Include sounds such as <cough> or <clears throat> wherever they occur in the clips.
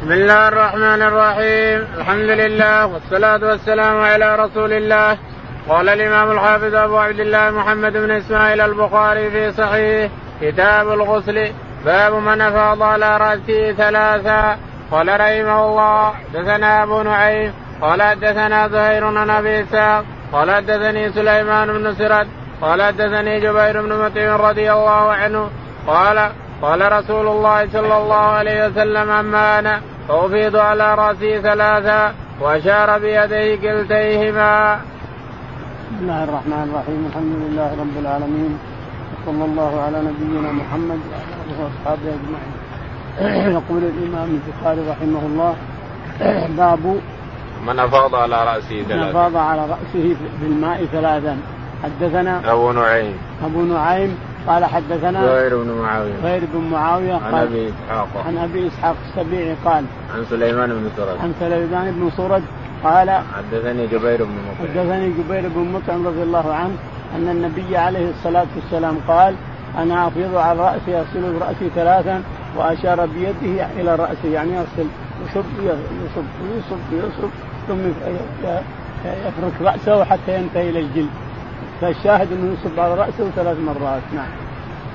بسم الله الرحمن الرحيم الحمد لله والصلاة والسلام على رسول الله قال الإمام الحافظ أبو عبد الله محمد بن إسماعيل البخاري في صحيح كتاب الغسل باب من أفاض على رأسه ثلاثا قال رحمه الله دثنا أبو نعيم قال حدثنا زهير عن أبي إسحاق قال حدثني سليمان بن سرد قال حدثني جبير بن مطعم رضي الله عنه قال قال رسول الله صلى الله عليه وسلم أما أنا فأفيض على رأسي ثلاثا وأشار بيديه كلتيهما. بسم الله الرحمن الرحيم الحمد لله رب العالمين وصلى الله على نبينا محمد وعلى آله وأصحابه أجمعين. <clears throat> يقول الإمام البخاري رحمه الله <clears throat> باب من أفاض على رأسه ثلاثا. من أفاض على رأسه بالماء ثلاثا حدثنا أبو نعيم أبو نعيم قال حدثنا زهير بن معاوية. غير بن معاوية عن قال أبي إسحاق. عن أبي إسحاق السبيعي قال عن سليمان بن سرد عن سليمان بن سرد قال حدثني جبير بن مطعم. حدثني جبير بن مطعم رضي الله عنه أن النبي عليه الصلاة والسلام قال أنا أفيض على رأسي اغسل براسي ثلاثا وأشار بيده إلى رأسي يعني يغسل يصب يصب يصب يصب ثم يفرك رأسه حتى ينتهي إلى الجلد. فالشاهد أنه يصب على رأسه ثلاث مرات نعم.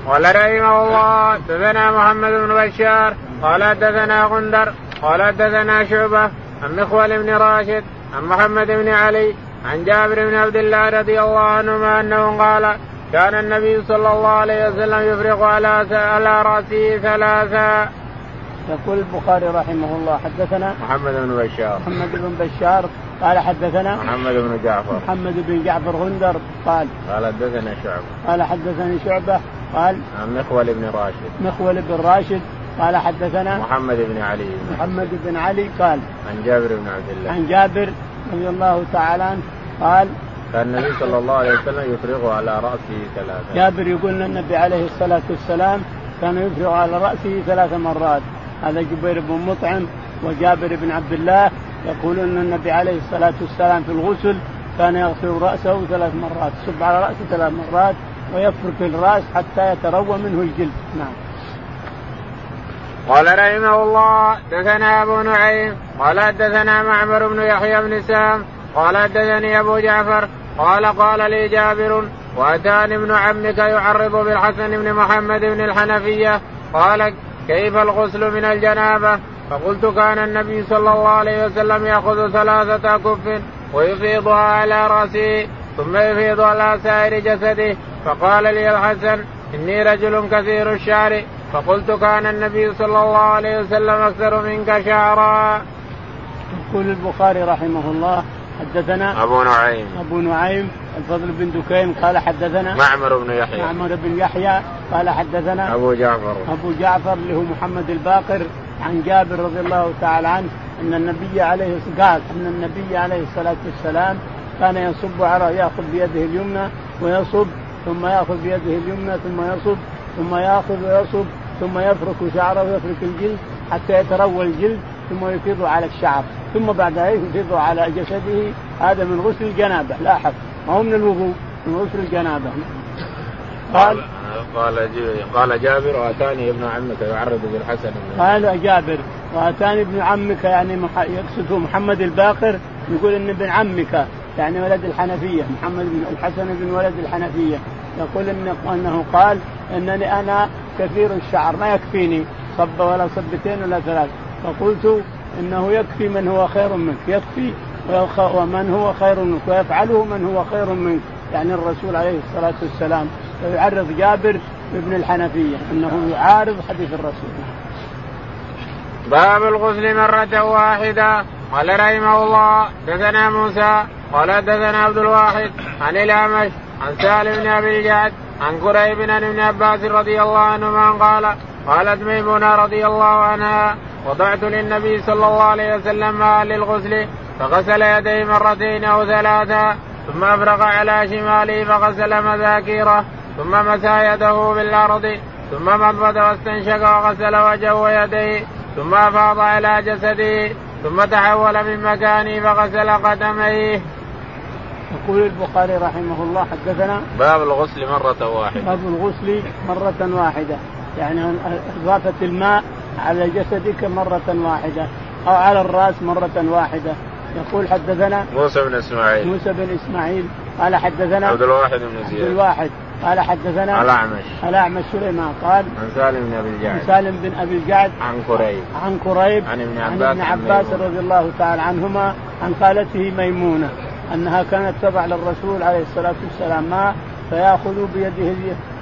قال رحمه الله حدثنا محمد بن بشار قال حدثنا غندر قال حدثنا شعبة عن مخول بن راشد عن محمد بن علي عن جابر بن عبد الله رضي الله عنهما أنه قال كان النبي صلى الله عليه وسلم يفرغ على على رأسه ثلاثا. يقول البخاري رحمه الله حدثنا محمد بن بشار محمد بن بشار قال حدثنا محمد بن جعفر. محمد بن جعفر غندر قال قال حدثنا شعبة. قال حدثني شعبة قال عن مخول بن راشد. مخول بن راشد قال حدثنا محمد بن علي. محمد بن علي قال عن جابر بن عبد الله. عن جابر رضي الله تعالى عنه قال كان النبي صلى الله عليه وسلم يفرغ على رأسه ثلاثة. جابر يقول النبي عليه الصلاة والسلام كان يفرغ على رأسه ثلاث مرات. هذا جبير بن مطعم وجابر بن عبد الله يقولون أن النبي عليه الصلاة والسلام في الغسل كان يغسل رأسه ثلاث مرات يصب على رأسه ثلاث مرات ويفرك الرأس حتى يتروى منه الجلد. نعم. قال رحمه الله دثنا أبو نعيم قال حدثنا معمر بن يحيى بن سام قال حدثني أبو جعفر قال قال لي جابر وأتاني ابن عمك يعرض بالحسن بن محمد بن الحنفية قال كيف الغسل من الجنابة؟ فقلت كان النبي صلى الله عليه وسلم يأخذ ثلاثة كف ويفيضها على راسه ثم يفيض على سائر جسده. فقال لي الحسن إني رجل كثير الشعر. فقلت كان النبي صلى الله عليه وسلم أكثر منك شعرا. يقول البخاري رحمه الله حدثنا أبو نعيم. أبو نعيم الفضل بن دكين قال حدثنا معمر بن يحيى. معمر بن يحيى قال حدثنا أبو جعفر. أبو جعفر اللي هو محمد الباقر عن جابر رضي الله تعالى عنه أن النبي عليه قال أن النبي عليه الصلاة والسلام كان يصب على يأخذ بيده اليمنى ويصب ثم يأخذ بيده اليمنى ثم يصب ثم يأخذ ويصب ثم يفرك شعره ويفرك الجلد حتى يتروى الجلد ثم يفيض على الشعر ثم بعد ذلك يفيض على جسده. هذا من غسل الجنابة لاحظ ما هو من الوضوء؟ من غسل الجنابة. قال قال قال جابر وأتاني ابن عمك يعرض بالحسن. قال جابر وأتاني ابن عمك يعني يقصده محمد الباقر يقول إن ابن عمك يعني ولد الحنفية محمد بن الحسن بن ولد الحنفية. يقول إن أنه قال إنني أنا كثير الشعر ما يكفيني صب ولا صبتين ولا ثلاث. فقلت إنه يكفي من هو خير منك يكفي ومن هو خير منك ويفعله من هو خير منك يعني الرسول عليه الصلاة والسلام. ويعرض جابر ابن الحنفية إنه يعارض حديث الرسول. باب الغسل مرة واحدة. قال رحمه الله دثنا موسى قال دثنا عبد الواحد عن الأعمش عن سالم بن أبي الجعد عن قريب بن ابن عباس رضي الله عنهما قال قالت ميمونة رضي الله عنها وضعت للنبي صلى الله عليه وسلم ماء للغسل فغسل يديه مرتين أو ثلاثا ثم أفرغ على شماله فغسل مذاكيره ثم مسى يده بالأرض ثم مضمض واستنشق وغسل وجهه ويديه ثم أفاض على جسده ثم تحول من مكانه فغسل قدميه. يقول البخاري رحمه الله حدثنا باب الغسل مرة واحدة. باب الغسل مرة واحدة. يعني إضافة الماء على جسدك مرة واحدة أو على الرأس مرة واحدة. يقول حدثنا موسى بن إسماعيل. موسى بن إسماعيل. قال حدثنا عبد الواحد بن عبد زياد الواحد. قال حدثنا الأعمش. الأعمش سليمان. قال عن سالم بن أبي عن الجعد سالم بن أبي الجعد. عن كريب عن كريب عن ابن عن عباس ابن عن عباس ميمونة. رضي الله تعالى عنهما عن خالته ميمونة أنها كانت تضع للرسول عليه الصلاة والسلام ماء فيأخذ بيده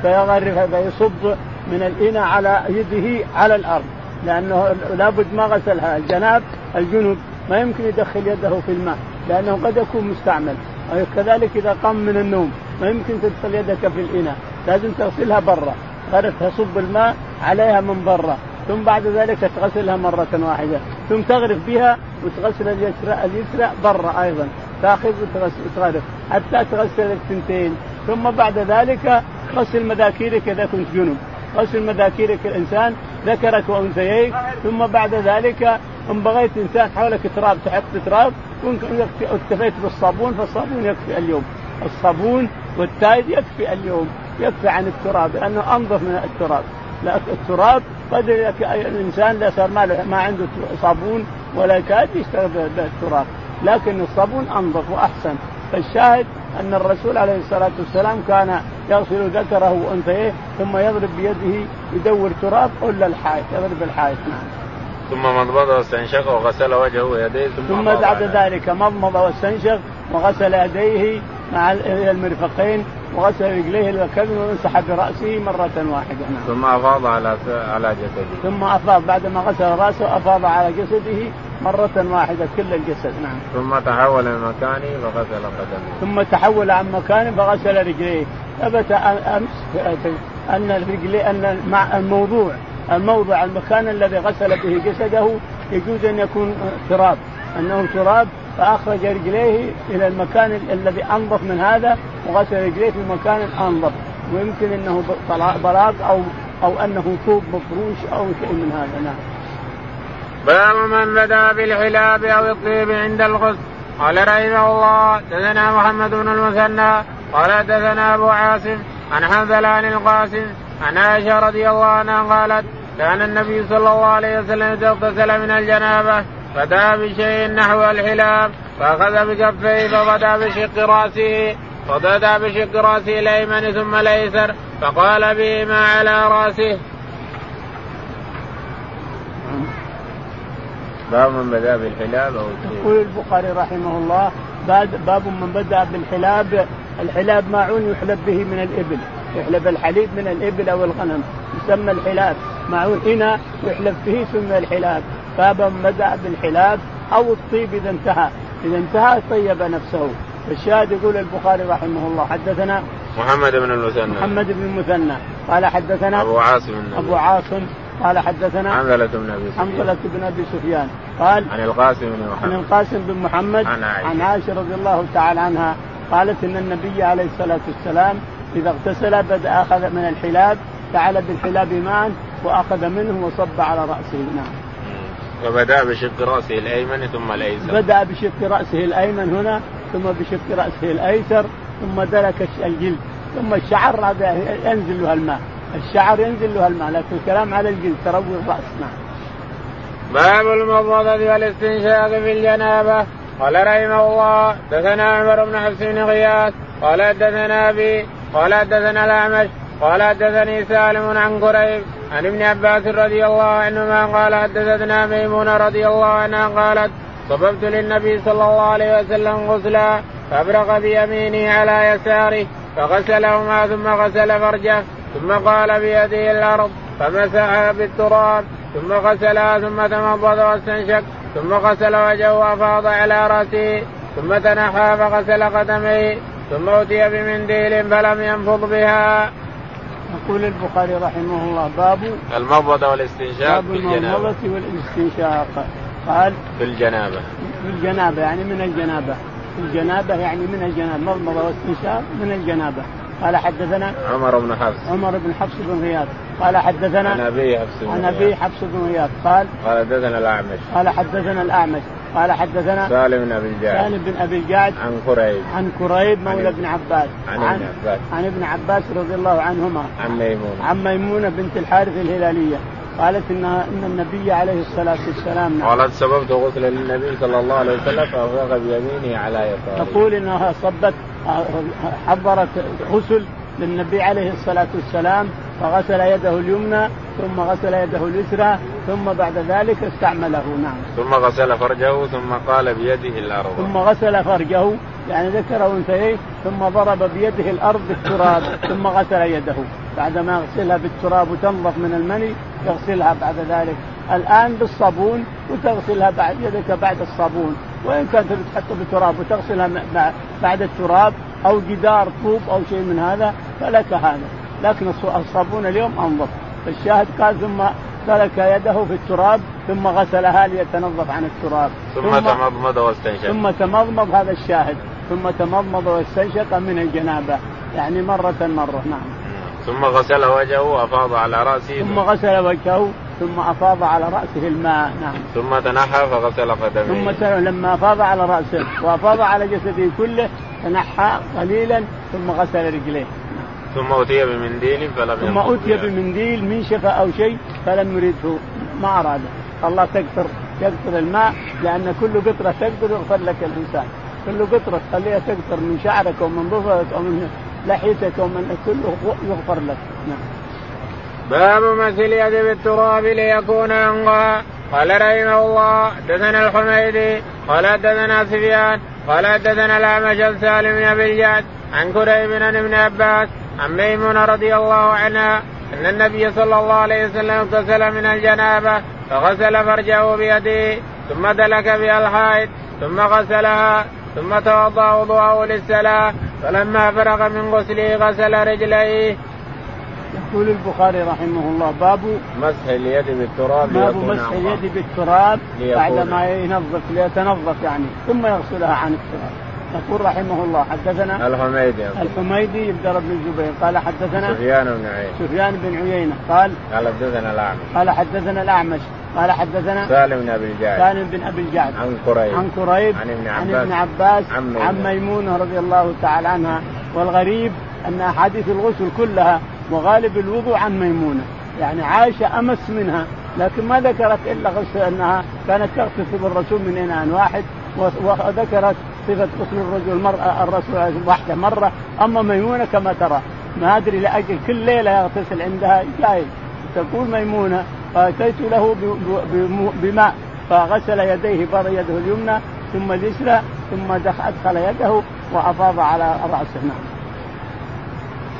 فيغرف فيصب من الإناء على يده على الأرض لأنه لابد ما غسلها. الجناب الجنب ما يمكن يدخل يده في الماء لأنه قد يكون مستعمل. وكذلك إذا قام من النوم. ما يمكن تدخل يدك في الإناء. لازم تغسلها برا. غرف تصب الماء عليها من برا. ثم بعد ذلك تغسلها مرة واحدة. ثم تغرف بها وتغسل اليسرى اليسرى برا أيضا. تأخذ وتغرف. حتى تغسل الثنتين. ثم بعد ذلك غسل مذاكيرك إذا كنت جنب. غسل مذاكيرك الإنسان ذكرك وأنثييك. ثم بعد ذلك إن بغيت إنسان حولك تراب تحط تراب وإن اكتفيت بالصابون فالصابون يكفي اليوم. الصابون والتايد يكفي اليوم يكفي عن التراب لأنه أنظف من التراب. لكن التراب قد الإنسان لا صار ما, ما عنده صابون ولا كاد يشتغل بالتراب. لكن الصابون أنظف وأحسن. فالشاهد أن الرسول عليه الصلاة والسلام كان يغسل ذكره وأنثيه ثم يضرب بيده يدور تراب كل الحائط يضرب الحائط نعم. ثم مضمض واستنشق وغسل وجهه ويديه ثم ثم بعد ذلك مضمض واستنشق وغسل يديه مع ال- إلى المرفقين وغسل رجليه إلى الكبد ومسح برأسه مرة واحدة. نعم. ثم أفاض على على جسده. ثم أفاض بعد ما غسل رأسه أفاض على جسده مرة واحدة كل الجسد. نعم. ثم تحول من مكانه فغسل قدمه. ثم تحول عن مكانه فغسل رجليه. ثبت أمس أن الرجلي أن المع- الموضوع الموضع المكان الذي غسل به جسده يجوز أن يكون تراب. انه تراب فأخرج رجليه إلى المكان ال- الذي أنظف من هذا وغسل رجليه في مكان انظف ويمكن إنه ب- طلا- بلاط أو أو أنه طوب مفروش أو شيء من هذا نعم. باب من بدا بالحلاب أو الطيب عند الغسل. قال رحمه الله دثنا محمد بن المثنى. قال دثنا أبو عاصم عن حنظلة القاسم عن عائشة رضي الله عنها قالت كان النبي صلى الله عليه وسلم اذا اغتسل من الجنابة. فدعا بشيء نحو الحلاب فأخذ بكفيه فبدا بشق رأسه فبدا بشق راسه الأيمن ثم الأيسر فقال بهما على رأسه. باب من بدا بالحلاب أو يقول البخاري رحمه الله باب باب من بدا بالحلاب الحلاب ماعون يحلب به من الإبل يحلب الحليب من الإبل أو الغنم يسمى الحلاب ماعون اناء يحلب فيه ثم الحلاب. باب من بدا بالحلاب أو الطيب إذا انتهى. إذا انتهى طيب نفسه. الشاهد يقول البخاري رحمه الله حدثنا محمد بن المثنى. محمد بن المثنى. قال حدثنا أبو عاصم النبي أبو عاصم. قال حدثنا حنظلة بن أبي سفيان. حنظلة بن أبي سفيان. قال عن القاسم بن عن محمد القاسم بن محمد. عن عائشة. عن عائشة رضي الله تعالى عنها. قالت إن النبي عليه الصلاة والسلام إذا اغتسل بدأ أخذ من الحلاب فعل بالحلاب ماء وأخذ منه وصب على رأسه. نعم. وبدا بشق رأسه الأيمن ثم الأيسر. بدأ بشق رأسه الأيمن هنا ثم بشق رأسه الأيسر ثم دلك الجلد ثم الشعر هذا ينزل له الماء. الشعر ينزل له الماء لكن الكلام على الجلد تروي الرأس. نعم. باب المضمضة والاستنشاق في الجنابة. قال رحمه الله دثنا عمر بن حفص بن غياث قال حدثنا أبي قال حدثنا الأعمش قال حدثني سالم عن قريب عن ابن عباس رضي الله عنهما قال حدثتنا ميمونة رضي الله عنها قالت صببت للنبي صلى الله عليه وسلم غسلا فابرق بيمينه على يساره فغسلهما ثم غسل فرجه ثم قال بيده الأرض فمسحها بالتراب ثم غسلها ثم تمضض واستنشق ثم غسل وجهه وأفاض على رأسه ثم تنحى فغسل قدميه ثم اتي بمنديل فلم ينفض بها. يقول البخاري رحمه الله باب المضمضة والاستنشاق باب المضمضة والاستنشاق. قال في الجنابة. في الجنابة يعني من الجنابة. الجنابة يعني من الجنابة. مضمضة واستنشاق من الجنابة. قال حدثنا عمر بن حفص. عمر بن حفص بن غياث. قال حدثنا عن أبي حفص بن عن. أبي حفص بن غياث. قال قال حدثنا الأعمش. قال حدثنا الأعمش. قال حدثنا سالم بن أبي الجعد سالم بن أبي الجعد عن قريب عن كريب عن مولى ابن- عباس. عن ابن عباس. عن ابن عباس رضي الله عنهما. عن ميمون عن ميمونة بنت الحارث الهلالية. قالت انها إن النبي عليه الصلاة والسلام نعم. قالت سببت غسل للنبي صلى الله عليه وسلم فافرغ بيمينه على يساره. تقول إنها صبت حضرت غسل للنبي عليه الصلاة والسلام فغسل يده اليمنى ثم غسل يده اليسرى ثم بعد ذلك استعمله نعم. ثم غسل فرجه ثم قال بيده الأرض. ثم غسل فرجه يعني ذكر أنثيه ثم ضرب بيده الأرض بالتراب ثم غسل يده. بعدما يغسلها بالتراب وتنظف من المني يغسلها بعد ذلك. الآن بالصابون وتغسلها بعد يدك بعد الصابون. وإن كانت تحط بالتراب وتغسلها بعد التراب أو جدار طوب أو شيء من هذا فلك هذا. لكن الصابون اليوم أنظف. الشاهد قال ثم سلك يده في التراب ثم غسلها ليتنظف عن التراب. ثم, ثم تمضمض واستنشق. ثم تمضمض هذا الشاهد. ثم تمضمض واستنشق من الجنابة. يعني مرة مرة نعم. ثم غسل وجهه وافاض على رأسه. ثم غسل وجهه ثم أفاض على رأسه الماء نعم. ثم تنحى فغسل قدميه. ثم لما أفاض على رأسه وأفاض على جسده كله تنحى قليلا ثم غسل رجليه. ثم اتي بمنديل فلم ثم اتي بمنديل منشفه أو شيء فلم يريده ما أراده. الله تقطر يقطر الماء لأن كل قطرة تقطر يغفر لك الإنسان. كل قطرة تخليها تقطر من شعرك ومن ظفرك أو من لحيتك ومن كله يغفر لك. نعم. باب مسح اليد بالتراب ليكون انقى قال رحمه الله حدثنا الحميدي قال حدثنا سفيان قال حدثنا الأعمش سالم بن أبي الجعد عن كريب بن ابن عباس عن ميمونة رضي الله عنها أن النبي صلى الله عليه وسلم اغتسل من الجنابة فغسل فرجه بيده ثم دلك بها الحائط ثم غسلها ثم توضأ وضوءه للصلاة فلما فرغ من غسله غسل رجليه. يقول البخاري رحمه الله باب مسح اليد بالتراب باب مسح اليد بالتراب بعدما ينظف ليتنظف يعني ثم يغسلها عن التراب. يقول رحمه الله حدثنا الحميدي. الحميدي يبدا بن الزبير قال حدثنا سفيان بن عيينة. سفيان بن عيينة. قال قال حدثنا الأعمش. قال حدثنا الأعمش. قال حدثنا سالم بن أبي الجعد سالم بن أبي الجعد عن قريب. عن قريب. عن ابن عباس. عن ابن عباس. عن عن ميمونة رضي الله تعالى عنها. والغريب أن أحاديث الغسل كلها وغالب الوضوء عن ميمونة. يعني عائشه أمس منها. لكن ما ذكرت إلا غسل أنها كانت تغتسل الرسول من اناء واحد وذكرت صفة غسل الرجل المرأة الرسول واحدة مرة أما ميمونة كما ترى ما أدري لأجل كل ليلة يغتسل عندها جايز تقول ميمونة فأتيت له بماء فغسل يديه بر يده اليمنى ثم اليسرى ثم أدخل يده وأفاض على رأسه نعم.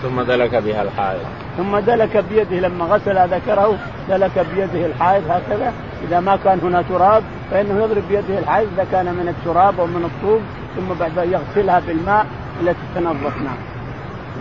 ثم دلك بها الحائط. ثم دلك بيده لما غسل ذكره دلك بيده الحائط هكذا. إذا ما كان هنا تراب فإنه يضرب بيده الحائط إذا كان من التراب أو من الطوب ثم بعد يغسلها بالماء التي تنظف نعم.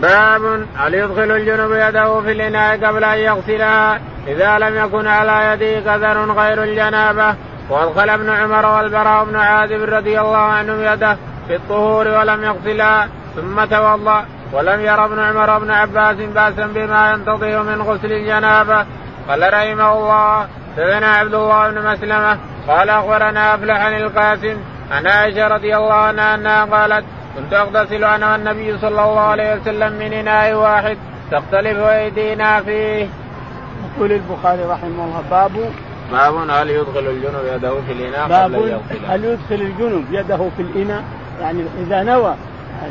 باب هل يدخل الجنوب يده في الإناء قبل أن يغسلها؟ إذا لم يكن على يده قدر غير الجنابة. وأدخل ابن عمر والبراء بن عازب رضي الله عنهم يده في الطهور ولم يغسلها ثم توضأ. ولم ير ابن عمر وابن عباس باسا بما ينتظر من غسل الجنابة. قال رحمه الله دثنا عبد الله بن مسلمة قال أخبرنا أفلح عن القاسم عن عائشة رضي الله عنها أنها قالت كنت أغتسل أنا والنبي صلى الله عليه وسلم من إناء واحد تختلف أيدينا فيه. يقول البخاري رحمه الله باب باب هل يدخل الجنوب يده في الإناء باب هل يدخل الجنوب يده في الإناء؟ يعني إذا نوى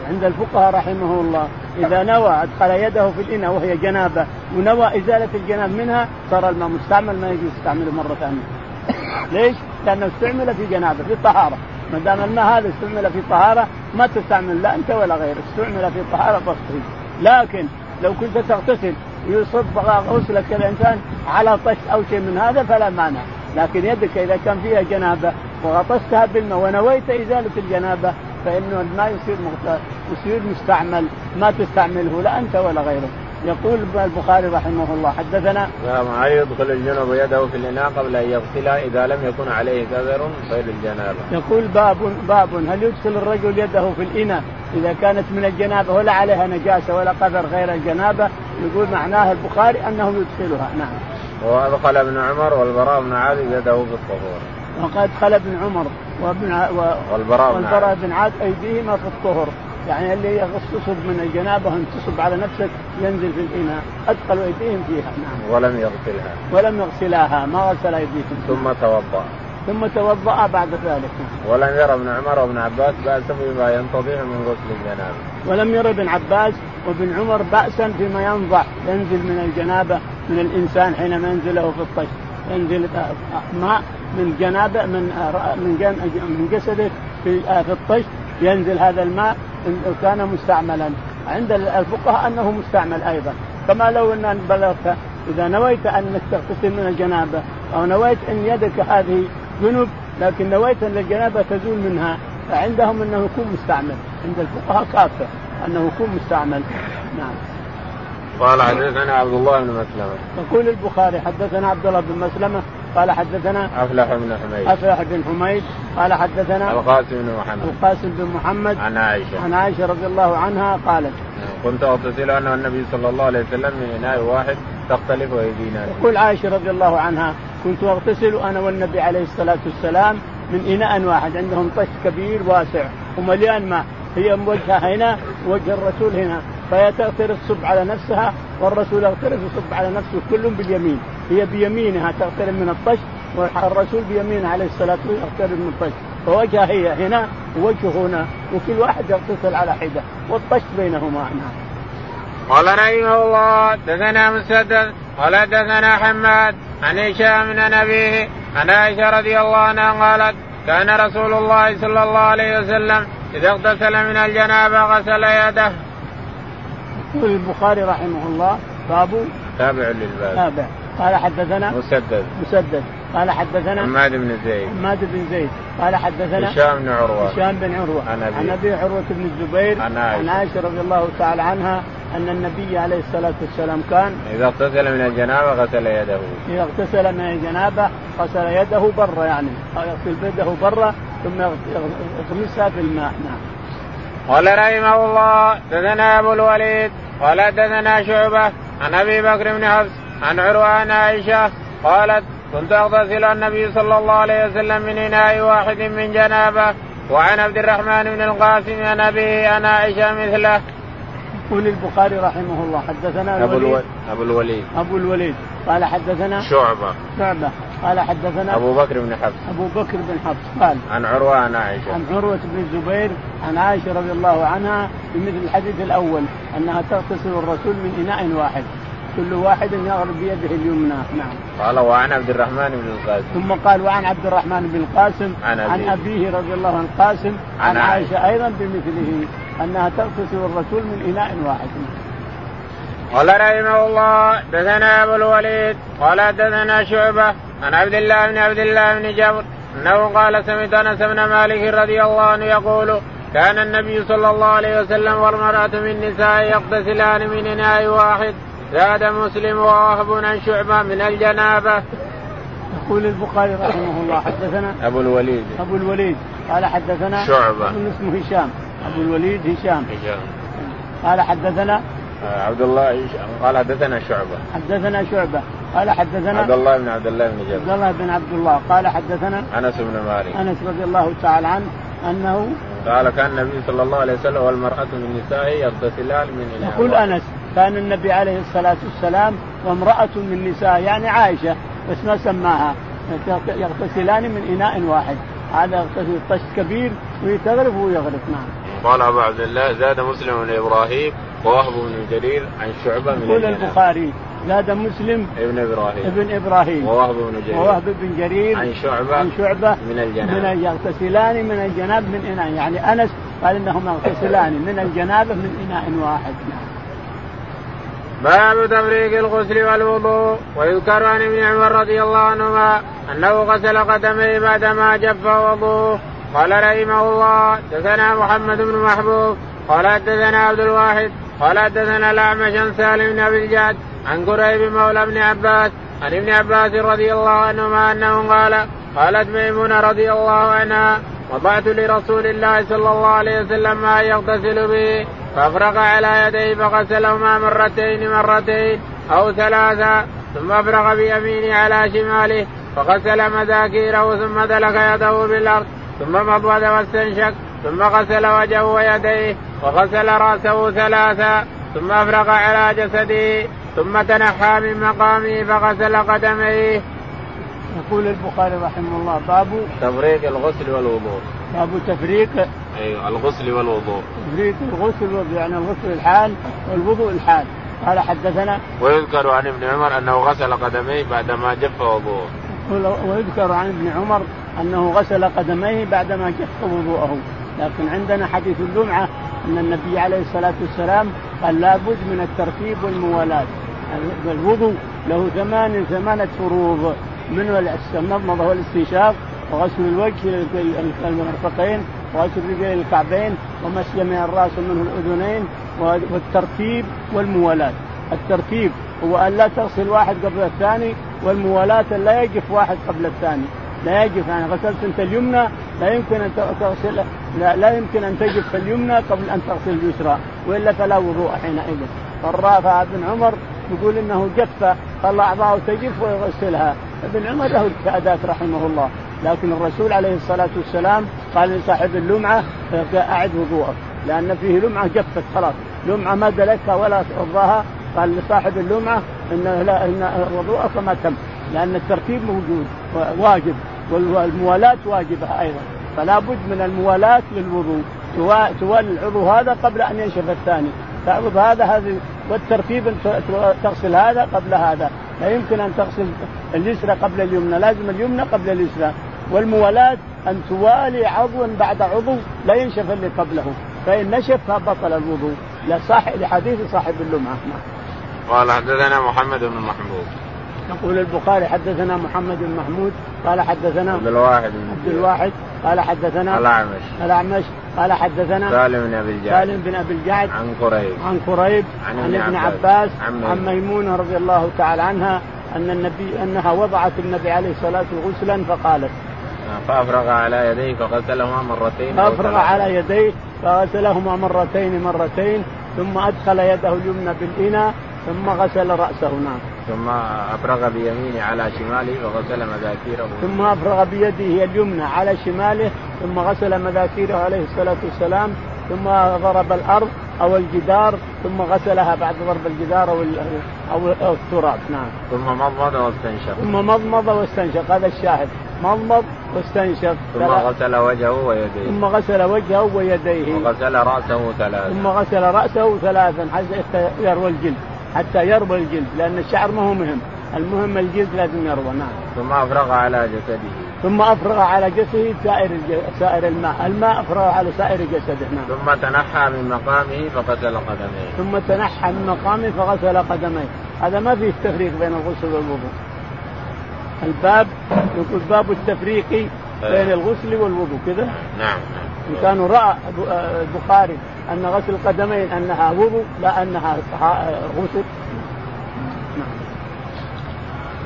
عند الفقهاء رحمه الله. إذا نوى أدخل يده في الإناء وهي جنابة ونوى إزالة الجناب منها صار الماء مستعمل ما يجوز يستعمله مرة ثانية. ليش؟ لأنه استعمل في جنابة في طهارة. ما دام الماء هذا استعمل في طهارة ما تستعمل لا أنت ولا غيرك. استعمل في طهارة فاصطهي لكن لو كنت تغتسل ويصب غسلك الانسان على طش أو شيء من هذا فلا مانع. لكن يدك إذا كان فيها جنابة وغطستها بالماء ونويت إزالة الجنابة فإنه الماء يصير يصير مستعمل ما تستعمله لا أنت ولا غيرك يقول البخاري رحمه الله حدثنا نعم يدخل الجنب يده في الإناء قبل أن يغسلها إذا لم يكن عليه كذر غير الجنابة. يقول باب باب هل يدخل الرجل يده في الإناء إذا كانت من الجنابة ولا عليها نجاسة ولا قذر غير الجنابة يقول معناه البخاري أنه يدخلها نعم. وادخل ابن عمر والبراء بن عازب يده في الطهور. وقد ادخل ابن عمر وابن ع... و... والبراء والبراء بن عازب أيديهما في الطهر. يعني اللي يغسل من الجنابة ان تصب على نفسك ينزل في الإناء. ادخلوا أيديهم فيها. نعم. ولم يغسلها. ولم يغسلاها. ما غسل ايديهم ثم توضأ. ثم توضأ بعد ذلك. ولم يرى ابن عمر وابن عباس بأسا بما ينتظر من غسل الجنابة. ولم ير ابن عباس وابن عمر بأسا فيما ينضح ينزل من الجنابة من الإنسان حينما ينزله في الطش. ينزل ماء من جنابه من من من جسده في في الطش ينزل هذا الماء كان مستعملا. عند الفقهاء أنه مستعمل أيضا. كما لو أن بلغت إذا نويت انك تغتسل من الجنابة أو نويت إن يدك هذه جنب لكن نويت أن الجنابة تزول منها فعندهم أنه يكون مستعمل. عند الفقهاء كافة أنه يكون مستعمل. نعم. قال حدثنا عبد الله بن مسلمة. يقول البخاري حدثنا عبد الله بن مسلمة قال حدثنا أفلح بن حميد. أفلح بن حميد قال حدثنا القاسم بن محمد. القاسم بن محمد عن عائشة. عن عائشة رضي الله عنها قالت كنت اغتسل أنا والنبي صلى الله عليه وسلم من اناء واحد تختلف أيدينا. يقول عائشة رضي الله عنها كنت أغتسل أنا والنبي عليه الصلاة والسلام من إناء واحد عندهم طش كبير واسع ومليان ماء هي وجهها هنا وجه الرسول هنا. فهي تصب على نفسها والرسول يغترف يصب على نفسه كلهم باليمين هي بيمينها تغترف من الطش والرسول بيمينه عليه الصلاة والسلام يغترف من الطش فوجهها هي هنا ووجهه هنا وكل واحد يغتسل على حدة والطش بينهما نعم. قال رحمه الله دثنا مسدد قال دثنا حماد عن هشام من ابيه عن عائشة رضي الله عنها قالت كان رسول الله صلى الله عليه وسلم إذا اغتسل من الجنابة غسل يده. يقول البخاري رحمه الله باب تابع للباب. تابع. قال حدثنا مسدد. مسدد. قال حدثنا حماد بن زيد. حماد بن زيد. قال حدثنا هشام بن عروة. هشام بن عروة. عن ابي عن أبي عروة بن الزبير. عن عائشه عن عائشة. رضي الله تعالى عنها أن النبي عليه الصلاة والسلام كان إذا اغتسل من الجنابة غسل يده. إذا اغتسل من الجنابة غسل يده برا يعني يغسل يده برا ثم يغمسها في الماء. نعم. قال رحمه الله دثنا أبو الوليد. قال دثنا شعبة عن أبي بكر بن حفص عن عروة عن عائشة قالت كنت أغتسل النبي صلى الله عليه وسلم من إناء واحد من جنابه وعن عبد الرحمن بن القاسم عن أبيه عن عائشة مثله. يقول البخاري رحمه الله. حدثنا أبو الوليد. أبو الوليد. أبو الوليد. قال حدثنا شعبة. شعبة. قال حدثنا أبو بكر بن حفص. أبو بكر بن حفص. قال عن عروة عن عائشة. عن عروة بن الزبير عن عائشة رضي الله عنها بمثل الحديث الأول أنها تغتسل الرسول من إناء واحد. كل واحد يغرب بيده اليمنى. نعم. قال وعن عبد الرحمن بن القاسم. ثم قال وعن عبد الرحمن بن القاسم عن أبيه, عن أبيه رضي الله عن القاسم عن, عن عائشة أيضا بمثله. أنها تغتسل الرسول من إناء واحد. قال رحمه الله دثنا أبو الوليد قال دثنا شعبة عن عبد الله بن عبد الله بن جبر أنه قال سمعت أنس بن مالك رضي الله عنه يقول كان النبي صلى الله عليه وسلم والمرأة من نساء يغتسلان من إناء واحد زاد مسلم ووهب عن شعبة من الجنابة. يقول البخاري رحمه الله حدثنا أبو الوليد. أبو الوليد قال حدثنا شعبة. اسمه هشام. أبو الوليد هشام. هشام. قال حدثنا عبد الله قال حدثنا شعبة. حدثنا شعبة. قال حدثنا عبد الله بن عبد الله بن جبر عبد الله بن عبد الله. قال حدثنا أنس بن مالك. أنس رضي الله تعالى عنه أنه قال كان النبي صلى الله عليه وسلم والمرأة من نسائه يغتسلان من إناء يقول أنس كان النبي عليه الصلاة والسلام وامرأة من نساء يعني عائشة بس ما سماها. يغتسلان من إناء واحد. هذا يغتسل طش كبير ويتغرف ويغرف نعم. قال أبو عبد الله زاد مسلم بن إبراهيم ووهب بن جرير عن شعبة من يقول البخاري زاد مسلم ابن إبراهيم. ابن إبراهيم. ووهب بن جرير. ووهب بن جرير عن شعبة عن شعبة من الجناب. من يغتسلان من الجناب من إناء. يعني أنس قال انهم يغتسلان من الجنابه من إناء واحد. باب تفريق الغسل والوضوء. ويذكر عن ابن عمر رضي الله عنهما أنه غسل قدميه بعدما جف وضوءه. قال رحمه الله دثنا محمد بن محبوب قال حدثنا عبد الواحد قال حدثنا الأعمش عن سالم بن أبي الجعد عن قريب مولى ابن عباس عن ابن عباس رضي الله عنهما أنه قال قالت ميمونة رضي الله عنها وضعت لرسول الله صلى الله عليه وسلم ما يغتسل به فأفرغ على يديه فغسلهما مرتين مرتين أو ثلاثا ثم أفرغ بيمينه على شماله فغسل مذاكيره ثم دلك يده بالارض ثم مضمض واستنشق ثم غسل وجهه ويديه وغسل رأسه ثلاثا ثم أفرغ على جسده ثم تنحى من مقامه فغسل قدميه. يقول البخاري رحمه الله باب تفريق الغسل والوضوء. باب تفريق أيوه الغسل والوضوء. تفريق الغسل والوضوء يعني الغسل الحال والوضوء الحال. قال حدثنا ويذكر عن ابن عمر أنه غسل قدميه بعدما جف وضوءه. ويذكر عن ابن عمر أنه غسل قدميه بعدما جف وضوءه. لكن عندنا حديث اللمعه أن النبي عليه الصلاة والسلام قال لابد من الترتيب والموالاه الوضوء له ثمان ثمانيه فروض. من المضمضه والاستنشاق وغسل الوجه المرفقين وغسل الرجلين الكعبين ومسح من الرأس ومنه الأذنين والترتيب والموالاه الترتيب هو أن لا تغسل واحد قبل الثاني والموالاة لا يقف واحد قبل الثاني. لا يجف يعني غسلت أنت اليمنى لا يمكن أن تغسل لا, لا يمكن أن تجف اليمنى قبل أن تغسل اليسرى وإلا فلا وضوء حينئذ. فالرافع بن عمر يقول إنه جف قال أعضاءه تجف ويغسلها. ابن عمر له اجتهادات رحمه الله. لكن الرسول عليه الصلاة والسلام قال لصاحب اللمعة أعد وضوءك. لأن فيه لمعة جفت خلاص. لمعة ما دلتها ولا رضاها قال لصاحب اللمعة ان لا إن وضوءك ما تم لأن الترتيب موجود واجب والموالاه واجبة أيضا. فلا بد من الموالاه للوضوء. توالي العضو هذا قبل أن ينشف الثاني. تعرض هذا هذه والترتيب تغسل هذا قبل هذا. لا يمكن أن تغسل اليسرى قبل اليمنى لازم اليمنى قبل اليسرى. والموالاه أن توالي عضوا بعد عضو لا ينشف اللي قبله. فإن نشف فبطل الوضوء. لصاحب لحديث صاحب اللمعة. قال حدثنا محمد بن محمود. يقول البخاري حدثنا محمد بن محمود قال حدثنا عبد الواحد عبد الواحد قال حدثنا الأعمش. الأعمش قال حدثنا سالم بن أبي الجعد. سالم بن أبي الجعد. عن قريب. عن قريب عن, عن ابن عباس. عن, عن ميمونة رضي الله تعالى عنها أن النبي أنها وضعت النبي عليه الصلاة والسلام غسلا فقالت فأفرغ على يديه فغسلهما مرتين فأفرغ على يديه فغسلهما مرتين مرتين ثم أدخل يده اليمنى بالإناء ثم غسل رأسه نعم ثم أفرغ بيمينه على شماله وغسل مذاكيره. ثم أفرغ بيده اليمنى على شماله ثم غسل مذاكيره عليه الصلاة والسلام ثم ضرب الأرض أو الجدار ثم غسلها بعد ضرب الجدار أو أو التراب نعم. ثم مضمض واستنشق. ثم مضمض واستنشق هذا الشاهد مضمض واستنشق. ثم غسل وجهه ويديه. ثم غسل وجهه ويديه. وغسل رأسه ثلاثا. ثم غسل رأسه ثلاثا حتى يروى الجلد حتى يربى الجلد لأن الشعر ما هو مهم المهم الجلد لازم يربى نعم ثم أفرغ على جسده ثم أفرغ على جسده سائر سائر الماء، الماء افرغ على سائر جسده نعم. ثم تنحى من مقامه فغسل قدميه. ثم تنحى من مقامه فغسل قدميه، هذا ما فيه تفريق بين الغسل والوضوء. الباب يقول باب التفريق بين الغسل والوضوء كذا؟ نعم نعم. إن كانوا رأى البخاري أن غسل القدمين أنها وضوء لا أنها غسل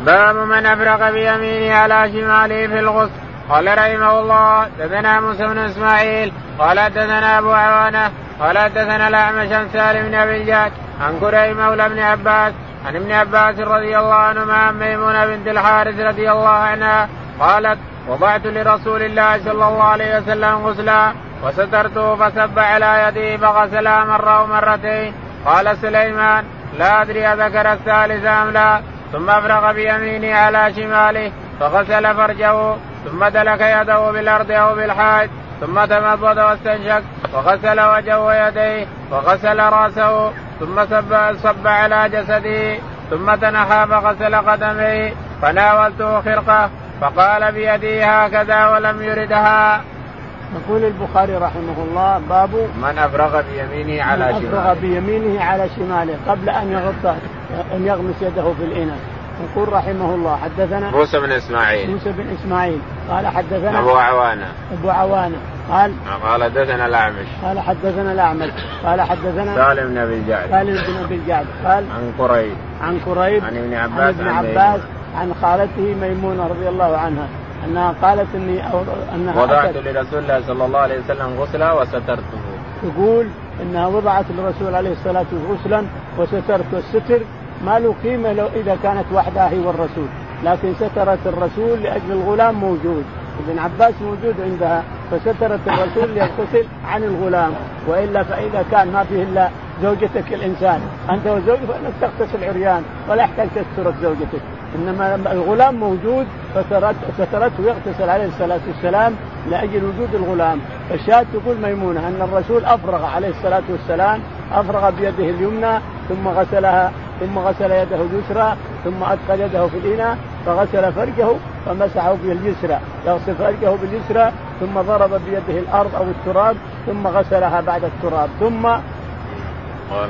باب من أفرغ بيمينه على شماله في الغسل. قال رحمه الله دثنا موسى بن إسماعيل قال دثنا أبو عوانة قال دثنا الأعمش عن سالم بن أبي الجاد عن كريم مولى ابن عباس عن ابن عباس رضي الله عنهما عن ميمونة بنت الحارث رضي الله عنها قالت وضعت لرسول الله صلى الله عليه وسلم غسلا وسترته فسب على يدي فغسلها مرة ومرتين قال سليمان لا أدري أذكر الثالث أم لا. ثم أفرغ بيمينه على شماله فغسل فرجه ثم دلك يده بالأرض أو بالحائط ثم تمضض واستنشق وغسل وجهه ويديه وغسل رأسه ثم صب, صب على جسده ثم تنحى فغسل قدميه فناولته خرقه فقال بيدي هكذا ولم يردها. يقول البخاري رحمه الله باب من افرغ بيمينه على شماله. افرغ بيمينه على شماله قبل أن يغط أن يغمس يده في الإناء. يقول رحمه الله حدثنا موسى بن إسماعيل. موسى بن إسماعيل. قال حدثنا أبو عوانة. أبو عوانة. قال قال حدثنا الأعمش. قال حدثنا الأعمش. قال حدثنا سالم بن أبي الجعد سالم بن أبي الجعد قال عن قريب. عن قريب عن ابن عباس عن ابن عباس عن خالته ميمونة رضي الله عنها أنها قالت إني أو أنها وضعت لرسول الله صلى الله عليه وسلم غسلا وسترته. تقول إنها وضعت للرسول عليه الصلاة والسلام غسلا وسترت والستر ما له قيمة لو إذا كانت وحدها هي والرسول، لكن سترت الرسول لأجل الغلام موجود، ابن عباس موجود عندها فسترت الرسول ليغتسل عن الغلام. وإلا فإذا كان ما فيه إلا زوجتك الإنسان. أنت وزوجك فإنك تغتسل عريان ولا يحتاج تسترك زوجتك. إنما الغلام موجود سترته يغتسل عليه الصلاة والسلام لأجل وجود الغلام. فالشاهد تقول ميمونة أن الرسول أفرغ عليه الصلاة والسلام أفرغ بيده اليمنى ثم غسلها. ثم غسل يده اليسرى ثم أدخل يده في الإناء فغسل فرجه فمسحه باليسرى. يغسل فرجه باليسرى ثم ضرب بيده الأرض أو التراب ثم غسلها بعد التراب. ثم قال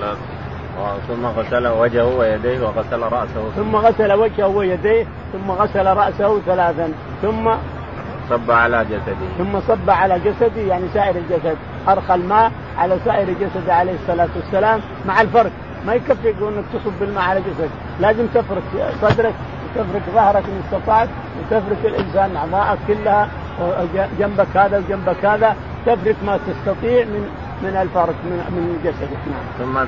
ثم غسل وجهه ويديه وغسل رأسه. ثم غسل وجهه ويديه ثم غسل رأسه ثلاثا. ثم صب على جسده. ثم صب على جسده يعني سائر الجسد. أرخى الماء على سائر جسده عليه الصلاة والسلام مع الفرق ما يكفي انك تصب الماء على جسدك لازم تفرك صدرك وتفرك ظهرك إن استطعت وتفرك الإنسان أعضاءك كلها جنبك هذا وجنبك هذا تفرك ما تستطيع من من الفرق من من جسدك نعم. ثم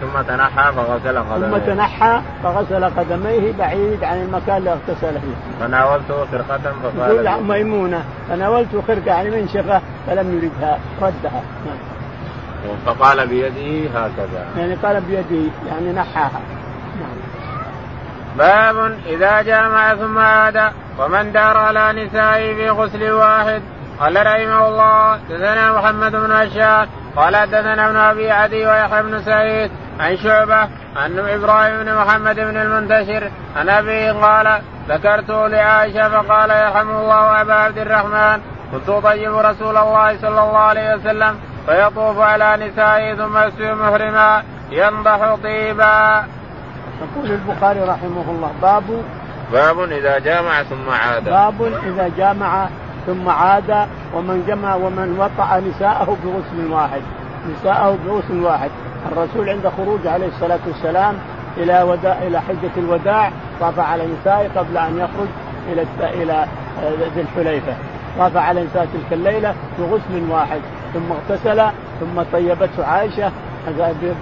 ثم تنحى فغسل قدميه. ثم تنحى فغسل قدميه بعيد عن المكان اللي اغتسل فيه. فناولته خرقة فقال ميمونة فناولته خرقة يعني منشفة فلم يردها ردها نعم. فقال بيده هكذا. يعني قال بيده يعني نحاها. نعم. باب إذا جامع ثم عاد ومن دار على نسائه في غسل واحد قال رحمه الله دثنا محمد بن هشام قال حدثنا ابن أبي عدي ويحيى بن سعيد عن شعبة عن إبراهيم بن محمد بن المنتشر عن ابي قال ذكرت لعائشة فقال يرحم الله أبا عبد الرحمن كنت أطيب رسول الله صلى الله عليه وسلم فيطوف على نسائه ثم يسوي محرما ينضح طيبا. يقول البخاري رحمه الله باب باب إذا جامع ثم عاد. باب إذا جامع ثم عاد ومن جمع ومن وطأ نساءه بغسل واحد. نساءه بغسل واحد. الرسول عند خروجه عليه الصلاة والسلام إلى وداع إلى حجة الوداع طاف على نسائه قبل أن يخرج إلى إلى ذي الحليفة. طاف على نساء تلك الليلة بغسل واحد. ثم اغتسل ثم طيبته عائشة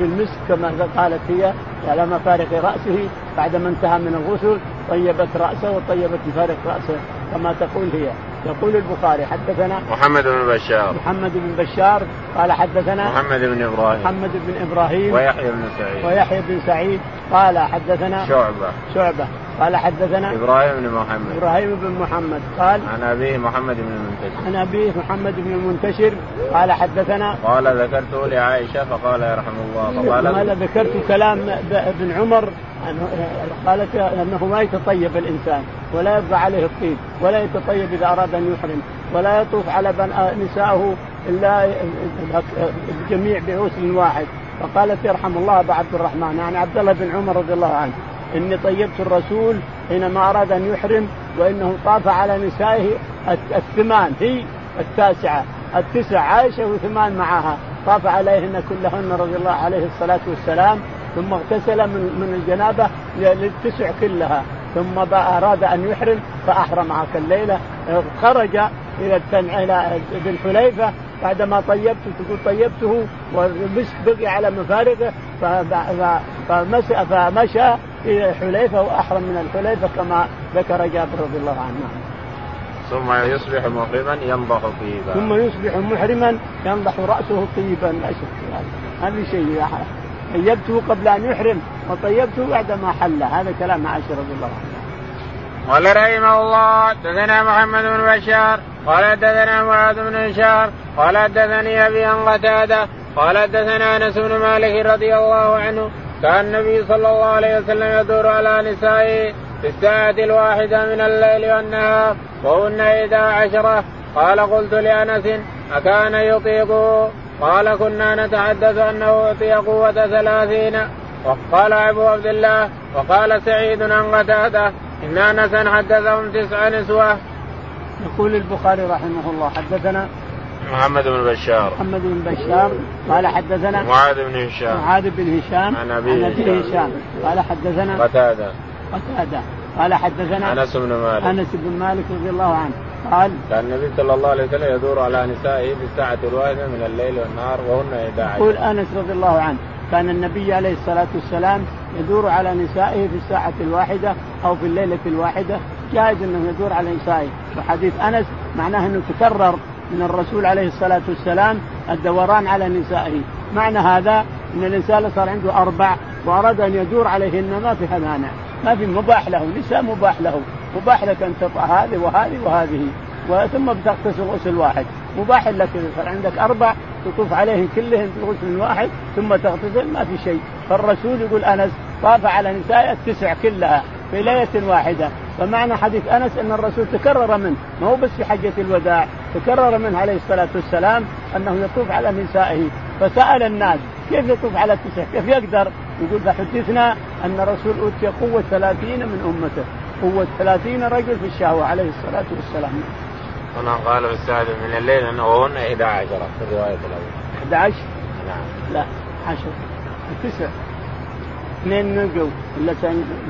بالمسك كما قالت هي على مفارق رأسه بعدما انتهى من الغسل طيبت رأسه وطيبت مفارق رأسه كما تقول هي. يقول البخاري حدثنا محمد بن بشار. محمد بن بشار قال حدثنا محمد بن إبراهيم. محمد بن إبراهيم ويحيى بن سعيد. ويحيى بن سعيد قال حدثنا شعبة. شعبة. قال حدثنا إبراهيم بن محمد. إبراهيم بن محمد. قال عن أبيه محمد بن المنتشر. عن أبيه محمد بن المنتشر. قال حدثنا قال ذكرته لعائشة فقال يرحم الله. فقال قال ذكرت كلام ابن عمر قالت أنه ما يتطيب الإنسان ولا يبقى عليه الطيب ولا يتطيب إذا أراد أن يحرم ولا يطوف على نسائه إلا الجميع بغسل واحد. فقالت يرحم الله أبا عبد الرحمن يعني عبد الله بن عمر رضي الله عنه. إني طيبت الرسول حينما أراد أن يحرم وإنه طاف على نسائه الثمان هي التاسعة التسع عائشة وثمان معها. طاف عليهن كلهن رضي الله عليه الصلاة والسلام ثم اغتسل من من الجنابة للتسع كلها. ثم أراد أن يحرم فاحرم معك الليلة خرج إلى إلى ذي الحليفه بعدما طيبته تقول طيبته والمسك بقي على مفارقه فمشى فمشى إلى الحليفه وأحرم من الحليفة كما ذكر جابر رضي الله عنه. ثم يصبح محرما ينضح طيبا. ثم يصبح محرما ينضح رأسه طيبا. لا شك هذا. شيء طيبته قبل أن يحرم وطيبته بعدما حل. هذا كلام عائشة رضي الله عنها. قال رحمه الله حدثنا محمد بن بشار قال حدثنا معاذ بن هشام قال حدثني أبي عن قتادة قال حدثنا أنس بن مالك رضي الله عنه كان النبي صلى الله عليه وسلم يدور على نسائه في الساعة الواحدة من الليل والنهار وهن إحدى عشرة قال قلت لأنس أكان يطيقه قال كنا نتحدث أنه اعطي قوة ثلاثين. وقال أبو عبد الله وقال سعيد عن قتادة إن انسا حدثهم تسع نسوة. يقول البخاري رحمه الله حدثنا محمد بن بشار. محمد بن بشار قال حدثنا معاذ بن هشام. معاذ بن هشام عن أبي هشام. قال حدثنا قتادة. قتادة. قال حدثنا أنس بن مالك. أنس بن مالك رضي الله عنه. قال كان النبي صلى الله عليه وسلم يدور على نسائه في الساعة الواحدة من الليل والنهار وهن 11 يقول أنس رضي الله عنه كان النبي عليه الصلاة والسلام يدور على نسائه في الساعة الواحدة أو في الليلة الواحدة جائز أنه يدور على نسائه وحديث أنس معناه أنه تكرر من الرسول عليه الصلاة والسلام الدوران على نسائه. معنى هذا أن الإنسان صار عنده أربع وأراد أن يدور عليهن ما فيها مانع. ما في مباح له نساء مباح له. مباح لك أن تطع هذه وهذه وهذه. ثم بتغتسل غسل واحد. مباح لك صار عندك أربع تطوف عليهم كلهم في غسل واحد ثم تغتسل ما في شيء. فالرسول يقول أنس طاف على نساء التسع كلها في ليلة واحدة. فمعنى حديث أنس أن الرسول تكرر منه. ما هو بس في حجة الوداع تكرر منه عليه الصلاة والسلام أنه يطوف على نسائه. فسأل الناس كيف يطوف على التسع كيف يقدر؟ يقول فحدثنا أن الرسول أوتي قوة ثلاثين من أمته. قوة ثلاثين رجل في الشهوة عليه الصلاة والسلام. هنا قال في السادس من الليل أنه وهن 11 في الرواية الأولى. 11 نعم. لا 10 تسع اثنين نقوا ولا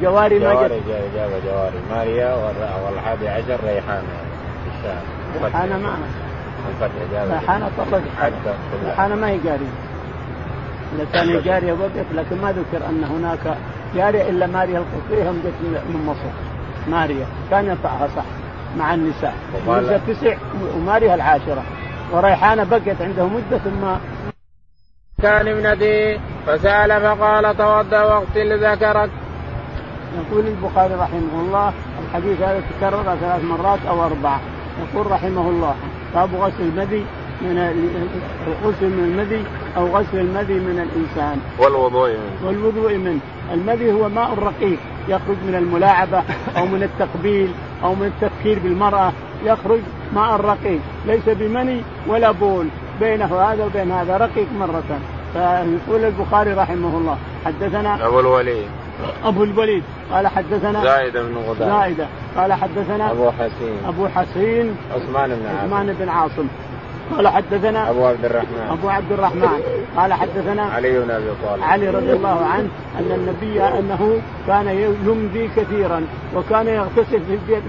جواري ما جواري جاب جواري. ماريا والحادي عشر ريحانة. في الشام. ريحانة ما ريحانة طلقت ريحانة ما هي جاريه كان جارية وقف لكن ما ذكر أن هناك جارية إلا ماريا القبطيه هم جت من مصر. ماريا. كان يطعها صح مع النساء. النساء تسع وماريا العاشرة. وريحانة بقيت عنده مدة ثم كان ابنتي فسأل فقال توضا واغسل ذكرك. يقول البخاري رحمه الله الحديث هذا تكرر ثلاث مرات أو اربعه يقول رحمه الله باب غسل المذي من الغسل من المذي أو غسل المذي من الإنسان. والوضوء منه. والوضوء منه، المذي هو ماء رقيق يخرج من الملاعبة أو من التقبيل أو من التفكير بالمرأة يخرج ماء رقيق ليس بمني ولا بول بينه هذا وبين هذا رقيق مرة فيقول البخاري رحمه الله حدثنا أبو الوليد. أبو الوليد. قال حدثنا زائدة بن غدار زائدة قال حدثنا أبو حسين. أبو حسين. عثمان بن عاصم. عثمان بن عاصم. قال حدثنا أبو عبد الرحمن. أبو عبد الرحمن. قال حدثنا علي بن أبي طالب. علي رضي الله عنه أن النبي أنه كان يمضي كثيرا وكان يغتسل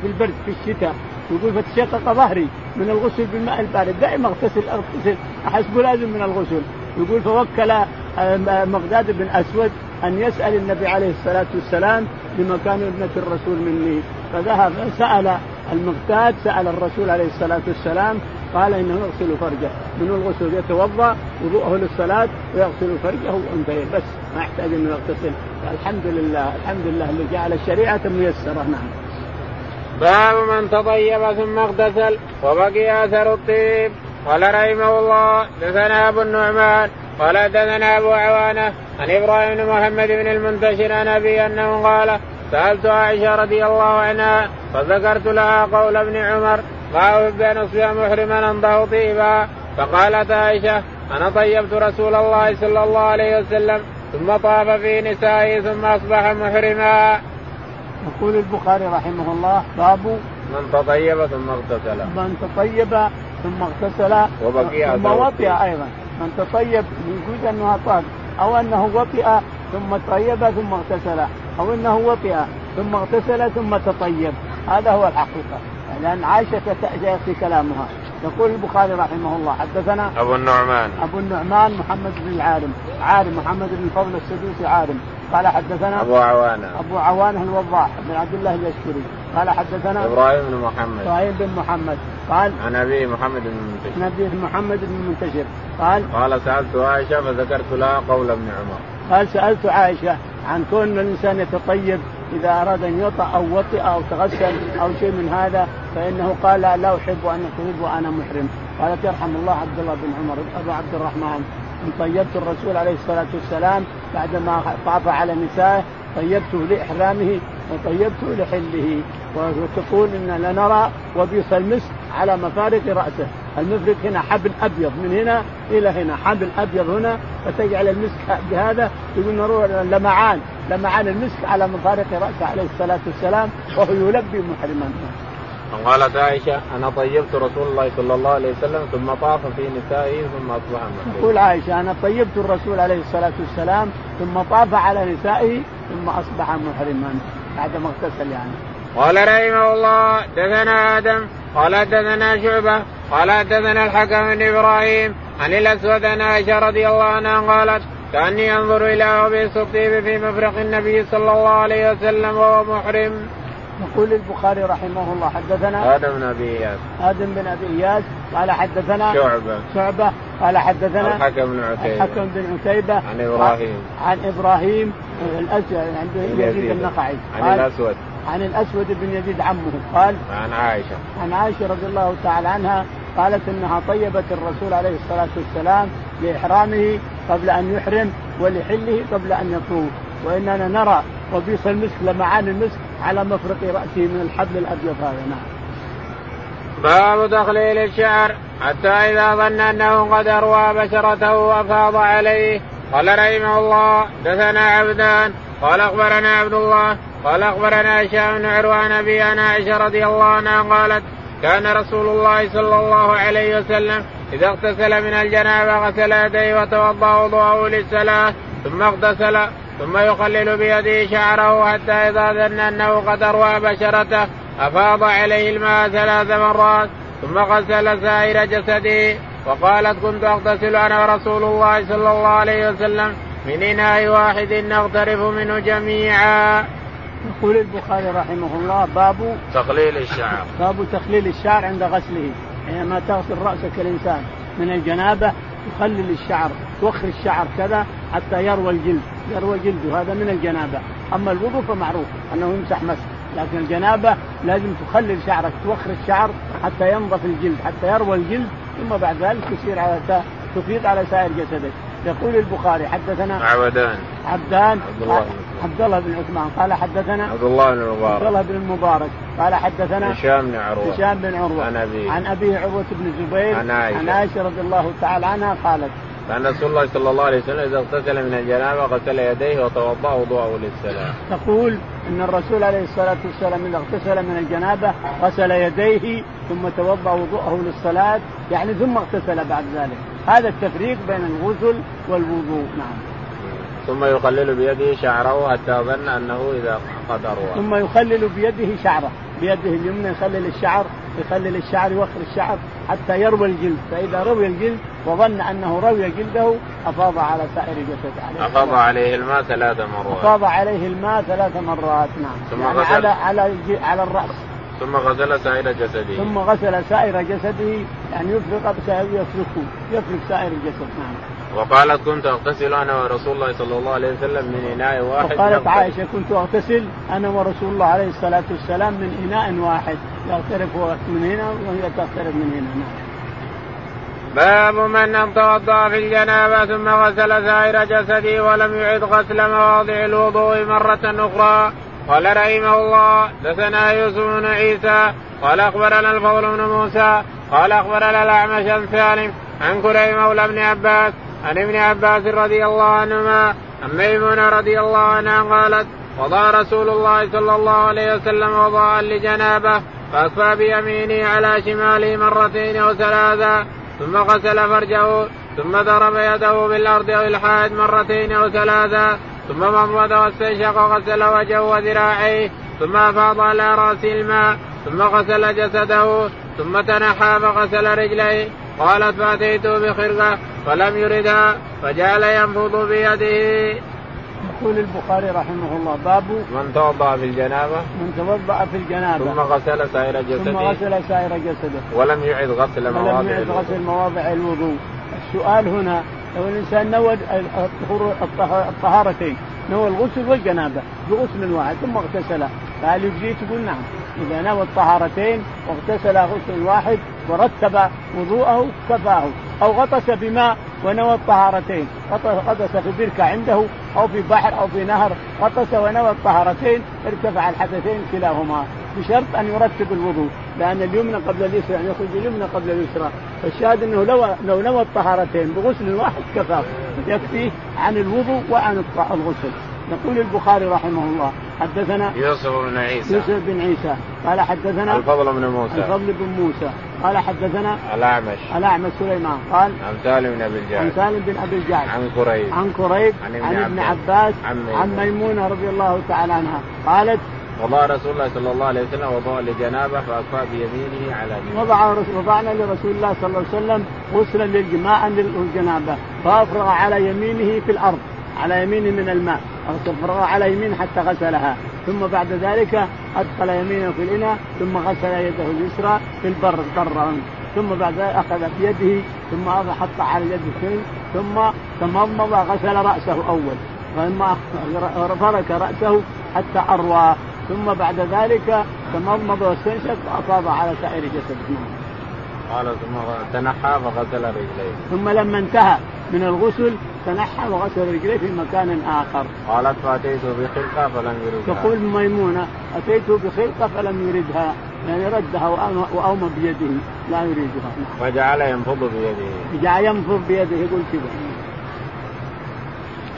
في البرد في الشتاء. يقول فتشقق ظهري من الغسل بالماء البارد. دائما اغتسل اغتسل. احسبه لازم من الغسل. يقول فوكل آه، مقداد بن أسود أن يسأل النبي عليه الصلاة والسلام لمكان ابنة الرسول مني. فذهب سأل المقداد سأل الرسول عليه الصلاة والسلام قال إنه يغسل فرجه. من الغسل يتوضأ وضوءه للصلاة ويغسل فرجه وانتهي. بس ما يحتاج إنه يغتسل. الحمد لله الحمد لله اللي جعل الشريعة ميسرة. نعم. باب من تطيب ثم اغتسل وبقي أثر الطيب قال رحمه الله دثنا أبو النعمان قال دثنا أبو عوانة عن إبراهيم بن محمد بن المنتشر عن أبي أنه قال سألت عائشة رضي الله عنها فذكرت لها قول ابن عمر ما احب أن أصبح محرما انضه طيبا فقالت عائشة أنا طيبت رسول الله صلى الله عليه وسلم ثم طاف في نسائه ثم أصبح محرما. يقول البخاري رحمه الله باب من تطيب ثم اغتسل. من تطيب ثم اغتسل وبقي ثم وطئ أيضا. من تطيب يجوز أنه طاب أو أنه وطئ ثم طيب ثم اغتسل أو أنه وطئ ثم اغتسل ثم تطيب. هذا هو الحقيقة. لأن عائشة سياتي كلامها. يقول البخاري رحمه الله حدثنا أبو النعمان. أبو النعمان محمد بن العارم عارم محمد بن فضل السدوسي عارم. قال حدثنا أبو عوانة. أبو عوانة الوضاح بن عبد الله اليشكري. قال حدثنا إبراهيم بن محمد. إبراهيم بن محمد. قال عن أبي محمد بن المنتشر عن أبي محمد بن المنتشر قال قال سألت عائشة فذكرت لها قول ابن عمر. قال سألت عائشة عن كون الإنسان يتطيب إذا أراد أن يطأ أو وطئ أو تغسل أو شيء من هذا فإنه قال لا, لا أحب أن أطيب وأنا محرم. قالت يرحم الله عبد الله بن عمر أبو عبد الرحمن. أن طيبت الرسول عليه الصلاة والسلام بعدما طاف على نسائه طيبته لإحرامه وطيبته لحله وتقول إن لنرى وبيص المسك على مفارق رأسه، المفرق هنا حبل أبيض من هنا إلى هنا، حبل أبيض هنا فتجعل المسك بهذا تقول نروح لمعان لمعان المسك على مفارق رأسه عليه الصلاة والسلام وهو يلبي محرما. قالت عائشة أنا طيبت رسول الله صلى الله عليه وسلم ثم طاف في نسائه ثم أصبح محرما. تقول عائشة أنا طيبت الرسول عليه الصلاة والسلام ثم طاف على نسائه ثم أصبح محرما بعد ما اغتسل يعني. قال رحمه الله دثنا آدم قال دثنا شعبة قال دثنا الحكم بن إبراهيم عن الأسود عن عائشة رضي الله عنها قالت كأني أنظر إلى أبي الطيب في مفرق النبي صلى الله عليه وسلم وهو محرم. يقول البخاري رحمه الله حدثنا آدم بن أبي إياس. آدم بن أبي إياس قال حدثنا شعبة. شعبة قال حدثنا الحكم بن عتيبة. الحكم بن عتيبة. عن إبراهيم. عن إبراهيم الأسود عند يزيد النقعي عن الأسود. عن الأسود بن يزيد عمه. قال عن عائشة. عن عائشة رضي الله تعالى عنها قالت إنها طيبت الرسول عليه الصلاة والسلام لإحرامه قبل أن يحرم ولحله قبل أن يطوف. وإننا نرى وبيص المسك لمعان المسك على مفرق رأسه من الحبل الأبيض هذا نعم. باب تخليل الشعر. حتى إذا ظن أنه قد أروى بشرته افاض عليه قال رحمه الله دثنا عبدان. قال أخبرنا عبد الله. قال أخبرنا هشام بن عروان أبي عائشة رضي الله عنها قالت كان رسول الله صلى الله عليه وسلم إذا اغتسل من الجنابة غسل يديه وتوضأ وضوءه للصلاة ثم اغتسل ثم يخلل بيده شعره حتى إذا ظن أنه قد أروى بشرته أفاض عليه الماء ثلاث مرات ثم غسل سائر جسده وقالت كنت أغتسل أنا ورسول الله صلى الله عليه وسلم من إناء واحد نغترف منه جميعا. يقول البخاري رحمه الله باب تخليل الشعر باب تخليل الشعر عند غسله حينما تغسل رأسك الإنسان من الجنابة تخلل الشعر توخر الشعر كذا حتى يروى الجلد يروى جلده هذا من الجنابة. أما الوضوء فمعروف أنه يمسح مسح لكن الجنابة لازم تخلل شعرك توخر الشعر حتى ينضف الجلد حتى يروى الجلد ثم بعد ذلك تسير على تفيض على سائر جسدك. يقول البخاري حدثنا عبدان. عبدان عبد الله عبد الله بن عثمان. قال حدثنا عبد الله بن المبارك. عبد الله بن المبارك. قال حدثنا هشام بن عروة. هشام بن عروة. عن أبيه. عن أبيه عروة بن الزبير عن عائشة. عن عائشة رضي الله تعالى عنها قالت كان رسول الله صلى الله عليه وسلم إذا اغتسل من الجنابة غسل يديه وتوضأ وضوءه للصلاه. تقول إن الرسول عليه الصلاة والسلام إذا اغتسل من الجنابة غسل يديه ثم توضأ وضوءه للصلاة يعني ثم اغتسل بعد ذلك هذا التفريق بين الغسل والوضوء نعم. ثم يقلل بيده شعره حتى ظن أنه إذا قد اروى. ثم يخلل بيده شعره، بيده اليمنى يخلل الشعر، يخلل الشعر يوخر الشعر حتى يروي الجلد، فإذا روي الجلد وظن أنه روي جلده أفاض على سائر جسده. أفاض عليه الماء ثلاث مرات. أفاض عليه الماء ثلاث مرات نعم. ثم يعني غسل على على على الرأس. ثم غسل سائر جسده. ثم غسل سائر جسده يعني يفرق يفرك يفرق سائر الجسد نعم. وقالت كنت أغتسل أنا ورسول الله صلى الله عليه وسلم من إناء واحد. وقالت عائشة كنت أغتسل أنا ورسول الله عليه الصلاة والسلام من إناء واحد. يغترف من هنا وهي تغترف من هنا. نعم. باب من توضا في الجنابة ثم غسل سائر جسده ولم يعد غسل مواضع الوضوء مرة أخرى. قال رحمه الله دثنا يوسف بن عيسى قال أخبرنا الفضل بن موسى قال أخبرنا الأعمش عن سالم عن كريم مولى ابن عباس عن ابن عباس رضي الله عنهما عن ميمونة رضي الله عنها قالت وضع رسول الله صلى الله عليه وسلم وضاء لجنابة فاصفى بيمينه على شماله مرتين أو ثلاثا ثم غسل فرجه ثم ضرب يده بالأرض أو الحائط مرتين أو ثلاثا ثم مضمض واستنشق وغسل وجهه وذراعيه ثم أفاض على رأسه الماء ثم غسل جسده ثم تنحى فغسل رجليه. قالت فاتيته بخرقة فلم يردها فجعل ينفض بيده. يقول البخاري رحمه الله باب من توضأ في الجنابة. من توضأ في الجنابة. ثم غسل سائر جسده. ثم غسل سائر جسده. ولم يعد غسل مواضع ولم يعد غسل مواضع الوضوء. السؤال هنا لو الإنسان نوى الطهارتين نوى الغسل والجنابة بغسل واحد ثم اغتسل. فهل يجزي تقول نعم. إذا نوى الطهارتين واغتسل غسل واحد ورتب وضوءه كفاه أو غطس بماء ونوى الطهارتين. غطس في بركة عنده أو في بحر أو في نهر. غطس ونوى الطهارتين ارتفع الحدثين كلاهما. بشرط أن يرتب الوضوء لأن اليمنى قبل اليسرى يعني يخرج اليمنى قبل اليسرى. فالشاهد أنه لو لو نوى الطهارتين بغسل واحد كفاه يكفيه عن الوضوء وعن الغسل. يقول البخاري رحمه الله حدثنا يوسف بن عيسى. يوسف بن عيسى. قال حدثنا الفضل بن موسى. الفضل بن موسى. قال حدثنا الأعمش. الأعمش سليمان. قال عن سالم بن أبي الجعد. عن سالم بن أبي الجعد. عن كريب عن كريب عن ابن عن ابن عباس. عن. ميمونة رضي الله تعالى عنها. قالت وضع رسول الله صلى الله عليه وسلم وضوء لجنابة فاصفى بيمينه على يمينه وضع وضعنا لرسول الله صلى الله عليه وسلم غسلا للجماع للجنابة فأفرغ على يمينه في الأرض. على يمينه من الماء فرغ على يمين حتى غسلها. ثم بعد ذلك أدخل يمينه في الإناء ثم غسل يده اليسرى في البر برا. ثم بعد ذلك اخذ بيده ثم حط على يده الشيء ثم تمضمض غسل رأسه أول. ثم فرك رأسه حتى أروى. ثم بعد ذلك تمضمض واستنشق وأفاض على سائر جسده. قال ثم تنحى فغسل رجليه. ثم لما انتهى من الغسل تنحى وغسل رجليه في مكان آخر. قالت فأتيت بخلقة فلم يردها. تقول ميمونة أتيت بخلقة فلم يردها يعني ردها وأومى بيده لا يريدها. وجعل ينفض بيده. جعل ينفض بيده يقول كذا.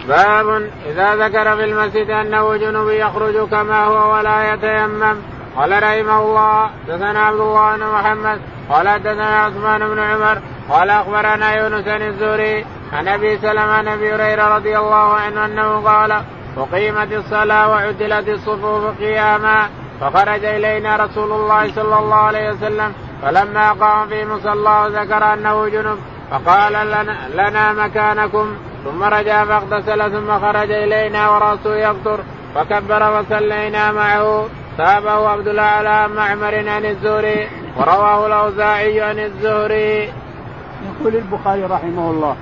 باب إذا ذكر في المسجد أنه جنوب يخرج كما هو ولا يتيمم قال رحمه الله حدثنا عبد الله بن محمد قال حدثنا عثمان بن عمر قال أخبرنا يونس بن الزهري عن أبي سلمة عن أبي هريرة رضي الله عنه أنه قال أقيمت الصلاة وعدلت الصفوف قياما فخرج إلينا رسول الله صلى الله عليه وسلم فلما قام في مصلاه ذكر أنه جنب فقال لنا, لنا مكانكم ثم رجع فاغتسل ثم خرج إلينا ورأسه يقطر فكبر وصلينا معه تابه عبد الاعلى عن معمر عن الزهري. ورواه الأوزاعي عن الزهري. يقول البخاري رحمه الله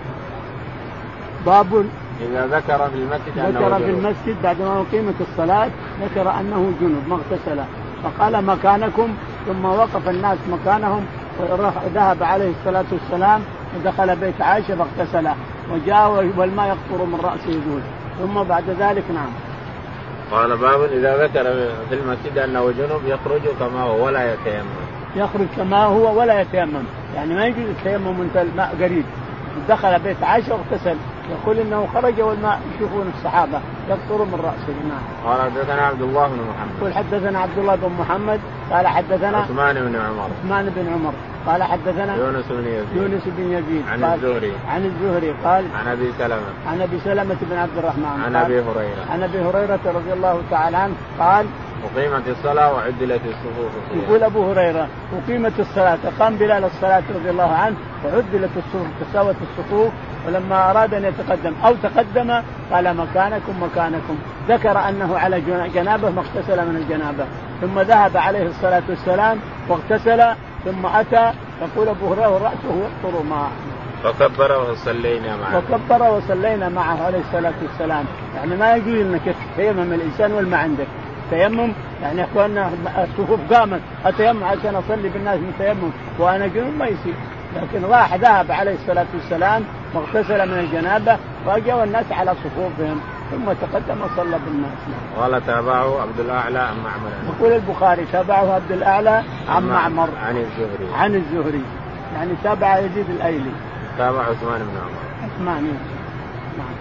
باب إذا ذكر في المسجد ذكر في المسجد بعدما أقيمت الصلاة ذكر أنه جنب ما اغتسل. فقال مكانكم ثم وقف الناس مكانهم ذهب عليه الصلاة والسلام ودخل بيت عائشة فاغتسل. وجاء والماء يقطر من رأسه يقول. ثم بعد ذلك نعم. قال باب إذا ذكر في المسجد أنه جنوب يخرج كما هو ولا يتيمم. يخرج كما هو ولا يتيمم، يعني ما يجوز التيمم وانت الماء قريب. دخل بيت عائشة واغتسل. يقول إنه خرج والماء يشوفون الصحابة يقطر من راسه نعم. قال حدثنا عبد الله بن محمد. يقول حدثنا عبد الله بن محمد. قال حدثنا عثمان بن عمر. عثمان بن عمر. قال حدثنا يونس بن يزيد. يونس بن يزيد. عن الزهري. عن الزهري. قال عن أبي سلمة. عن أبي سلمة بن عبد الرحمن. عن أبي هريرة. عن أبي هريرة رضي الله تعالى عنه. قال أقيمت الصلاة وعدلت الصفوف. يقول أبو هريرة أقيمت الصلاة قام بلال الصلاة رضي الله عنه وعدلت الصفوف تساوت الصفوف ولما أراد أن يتقدم أو تقدم قال مكانكم مكانكم. ذكر أنه على جنابه ما اغتسل من الجنابة. ثم ذهب عليه الصلاة والسلام واغتسل ثم أتى يقول أبو هريرة رأسه يقطر ماء فكبر وصلينا معه. وكبر وصلينا معه عليه الصلاة والسلام. يعني ما يجوز أنك تتيمم الإنسان والما عندك تيمم يعني إخواننا الصفوف قامت أتيمم عشان أصلي بالناس من تيمم وأنا جنوب ما يصير. لكن راح ذهب عليه الصلاة والسلام واغتسل من الجنابة وجاء الناس على صفوفهم ثم تقدم وصلى بالناس. قال تابعه عبد الأعلى عن معمر. يقول البخاري تابعه عبد الأعلى عن معمر. عن الزهري. عن الزهري. يعني تابع يزيد الأيلي. تابع عثمان بن عمر. عثمان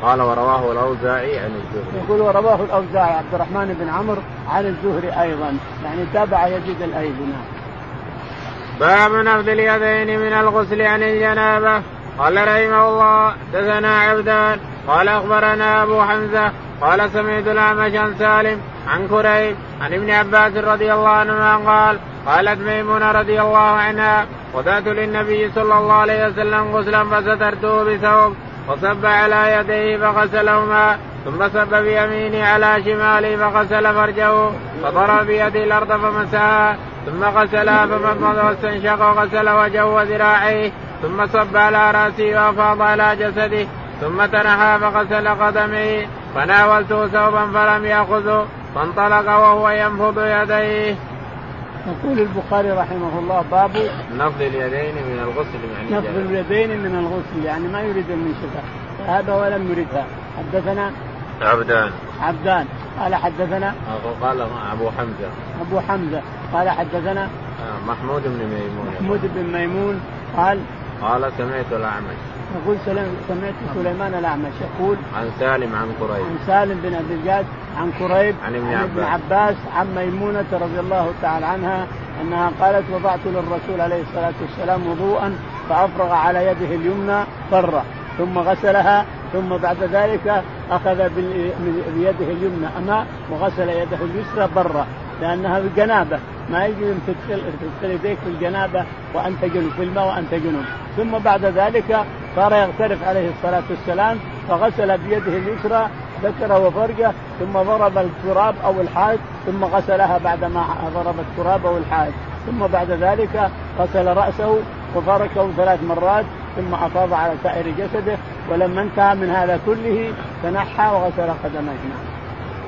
قال ورواه الأوزاعي عن الزهري. يقول ورواه الأوزاعي عبد الرحمن بن عمرو عن الزهري أيضا. يعني تابع يزيد الايلي نعم. باب نفض اليدين من الغسل عن الجنابة. قال رحمه الله دثنا عبدان. قال أخبرنا أبو حمزة. قال سمعت الأعمش عن سالم عن كريب عن ابن عباس رضي الله عنهما قال قالت ميمونة رضي الله عنها وذات للنبي صلى الله عليه وسلم غسلا فسترته بثوب. وصب على يديه فغسلهما ثم صب بيمينه على شماله فغسل فرجه فضرب بيده الأرض فمسها ثم غسلها فمضمض واستنشق وغسل وجهه وذراعيه ثم صب على رأسه وأفاض على جسده ثم تنحى فغسل قدميه فناولته ثوبا فلم يأخذه فانطلق وهو ينفض يديه. يقول البخاري رحمه الله باب نفض اليدين من الغسل يعني نفض اليدين من الغسل يعني ما يريد المنشفة هذا ولم يردها حدثنا عبدان. عبدان. قال حدثنا قال أبو حمزة. أبو حمزة. قال حدثنا آه، محمود بن ميمون. محمود بن ميمون قال قال سمعت الأعمش. يقول سمعت سليمان الأعمش يقول عن سالم عن قريب. عن سالم بن أبي الجاد عن قريب عن ابن عن ابن عباس. عن ميمونة رضي الله تعالى عنها أنها قالت وضعت للرسول عليه الصلاة والسلام وضوءا فأفرغ على يده اليمنى فره ثم غسلها ثم بعد ذلك أخذ بيده اليمنى اماء وغسل يده اليسرى برا لأنها بالجنابه ما يجوز ان تدخل يديك في الجنابة وأنت جنوب في الماء وأنت جنوب. ثم بعد ذلك صار يغترف عليه الصلاة والسلام فغسل بيده اليسرى ذكره وفرجه ثم ضرب التراب أو الحائط ثم غسلها بعدما ضرب التراب أو الحائط. ثم بعد ذلك غسل رأسه وفركه ثلاث مرات ثم أفاض على سائر جسده ولما انتهى من هذا كله تنحى وغسل قدميه.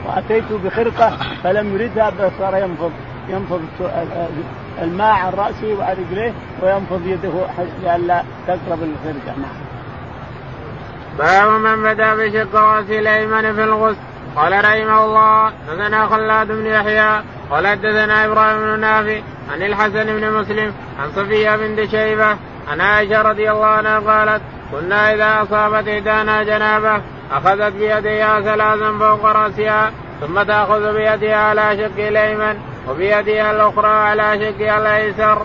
وأتيت بخرقة فلم يردها بل صار ينفض. ينفض الماء عن رأسه وعن رجليه وينفض يده لئلا تقرب الخرقه نعم. باب من بدا بشق راسه الأيمن في الغسل. قال رحمه الله حدثنا خلاد بن يحيى قال حدثنا إبراهيم بن نافع عن الحسن بن مسلم عن صفية بنت شيبة عن عائشة رضي الله عنها قالت كنا إذا أصابت إحدانا جنابة أخذت بيديها ثلاثا فوق رأسها ثم تأخذ بيدها على شق الأيمن. وبيدها الأخرى على شقها الأيسر.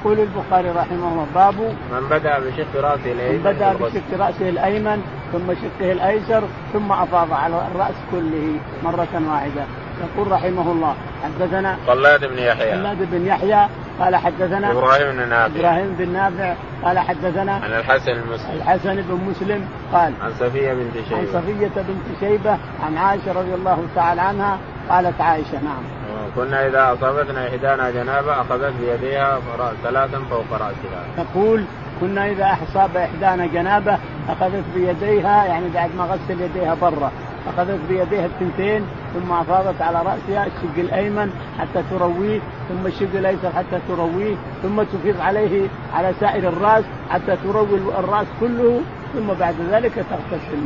يقول البخاري رحمه الله باب من بدأ بشق راسه الأيمن من بدأ بشق راسه الأيمن ثم شقه الأيسر ثم أفاض على الرأس كله مرة واحدة. يقول رحمه الله حدثنا خلاد بن يحيى. خلاد بن يحيى قال حدثنا إبراهيم بن نافع. إبراهيم بن نافع قال حدثنا عن الحسن المسلم. الحسن بن مسلم قال عن صفية بنت شيبة. عن صفية بنت شيبة عن عائشة رضي الله تعالى عنها قالت عائشة نعم. كنا إذا أصابتنا إحدانا جنابة أخذت بيديها ثلاثا فوق رأسها. تقول كنا إذا أصاب إحدانا جنابة أخذت بيديها يعني بعد ما غسل يديها برا أخذت بيديها الثنتين ثم أفاضت على رأسها الشق الأيمن حتى ترويه ثم الشق الأيسر حتى ترويه ثم تفيض عليه على سائر الرأس حتى تروي الرأس كله ثم بعد ذلك تغتسل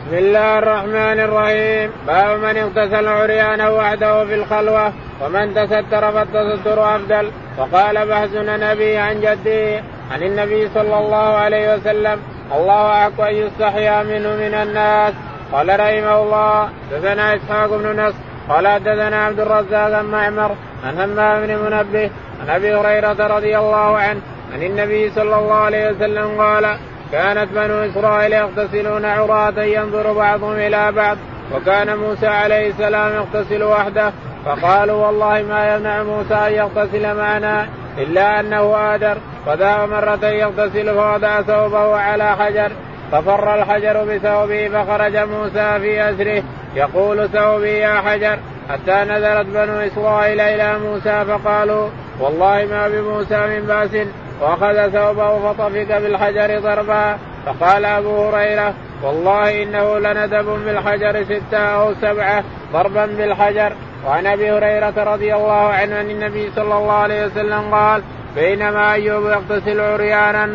بسم الله الرحمن الرحيم. باب من اغتسل عريانا وحده في الخلوة ومن تستر فالتستر أفضل. وقال بحثنا نبي عن جده عن النبي صلى الله عليه وسلم. الله احق ان يستحيا منه من الناس. قال رحمه الله دثنا إسحاق بن نصر قال حدثنا عبد الرزاق عن معمر عن همام بن منبه عن أبي هريرة رضي الله عنه عن النبي صلى الله عليه وسلم قال كانت بنو إسرائيل يغتسلون عراة ينظر بعضهم إلى بعض وكان موسى عليه السلام يغتسل وحده فقالوا والله ما يمنع موسى أن يغتسل معنا إلا أنه آدر. فذهب مرة يغتسل فوضع ثوبه على حجر ففر الحجر بثوبه فخرج موسى في اسره يقول ثوبي يا حجر. حتى نزلت بنو إسرائيل إلى موسى فقالوا والله ما بموسى من بأس. وأخذ ثوبه فطفق بالحجر ضربا فقال أبو هريرة والله إنه لندب بالحجر ستة أو سبعة ضربا بالحجر. وعن أبي هريرة رضي الله عنه عن النبي صلى الله عليه وسلم قال بينما أيوب يغتسل عريانا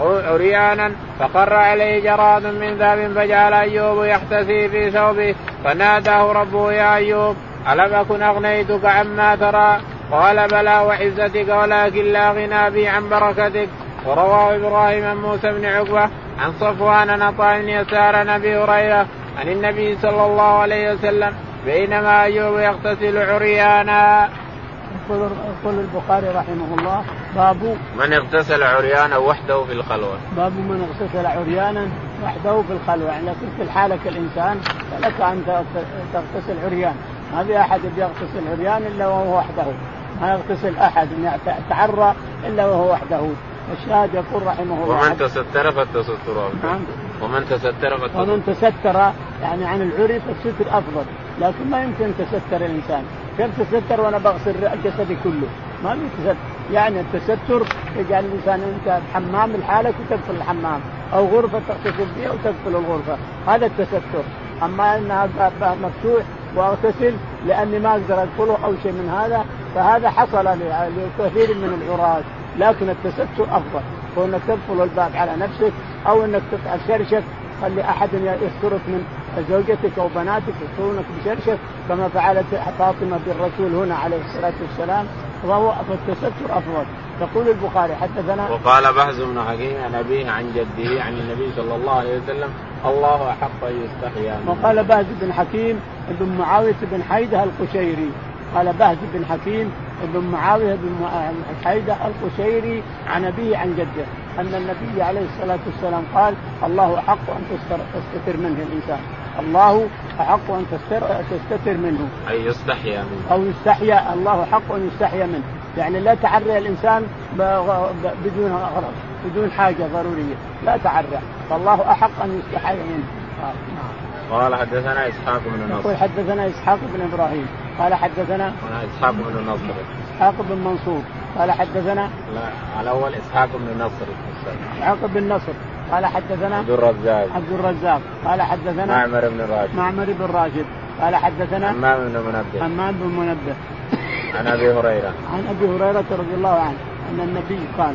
عريانا فقر عليه جراد من ذهب فجعل أيوب يحتسي في ثوبه فناداه ربه يا أيوب ألم أكن أغنيتك عما ترى؟ قال بلى وعزتك ولكن لا غنى بي عن بركتك ورواه إبراهيم عن موسى بن عقبة عن صفوان عطاء بن يسار عن أبي هريرة عن النبي صلى الله عليه وسلم بينما أيوب يغتسل عريانا. يقول يقول البخاري رحمه الله باب من اغتسل عريانا وحده في الخلوة. باب من اغتسل عريانا وحده في الخلوة يعني لكن في حالك الانسان فلك أن تغتسل عريان ما في أحد يغتسل عريان إلا وهو وحده. ما يغتسل أحد يتعرى إلا وهو وحده. الشاهد يقول رحمه الله. ومن تستر فالتستر نعم. ومن تستر فالتستر ومن تستر يعني عن العري فالستر أفضل. لكن ما يمكن تستر الإنسان. كيف تستر وأنا بغسل جسدي كله؟ ما في تستر. يعني التستر يجعل الإنسان أنت حمام لحالك وتقفل الحمام. أو غرفة تغتسل فيها وتقفل الغرفة. هذا التستر. أما إنها مفتوح واغتسل لأني ما أقدر أدخله أو شيء من هذا فهذا حصل لكثير من العراة لكن التستر أفضل. كونك تقفل الباب على نفسك أو إنك تفعل شرشك خلي أحد يسترك من زوجتك أو بناتك يسترونك بشرشك كما فعلت فاطمة بالرسول هنا عليه الصلاة والسلام. وهو فالتستر أفضل. يقول البخاري حدثنا وقال بهز بن حكيم عن أبيه عن جده عن النبي صلى الله عليه وسلم الله أحق أن يستحيا وقال بهز بن حكيم بن معاوية بن حيدة القشيري. قال بهز بن حكيم بن معاوية بن حيدة القشيري عن أبيه عن جده أن النبي عليه الصلاة والسلام قال الله أحق أن تستتر منه الإنسان. الله أحق أن تستر تستتر منه. أي يستحيا منه. أو يستحيا الله حق أن يستحيا منه. يعني لا تعري الإنسان بدون غرض بدون حاجة ضرورية. لا تعرى فالله أحق أن يستحي منه. قال حدثنا إسحاق بن نصر. يقول حدثنا إسحاق بن إبراهيم. قال حدثنا إسحاق بن نصر. إسحاق بن منصور. قال حدثنا لا الأول إسحاق بن نصر. إسحاق بن نصر. قال حدثنا عبد الرزاق. عبد الرزاق. قال حدثنا معمر بن راشد. معمر بن راشد. قال حدثنا حمام بن منبه. حمام بن منبه. عن أبي هريرة. عن أبي هريرة رضي الله عنه أن النبي قال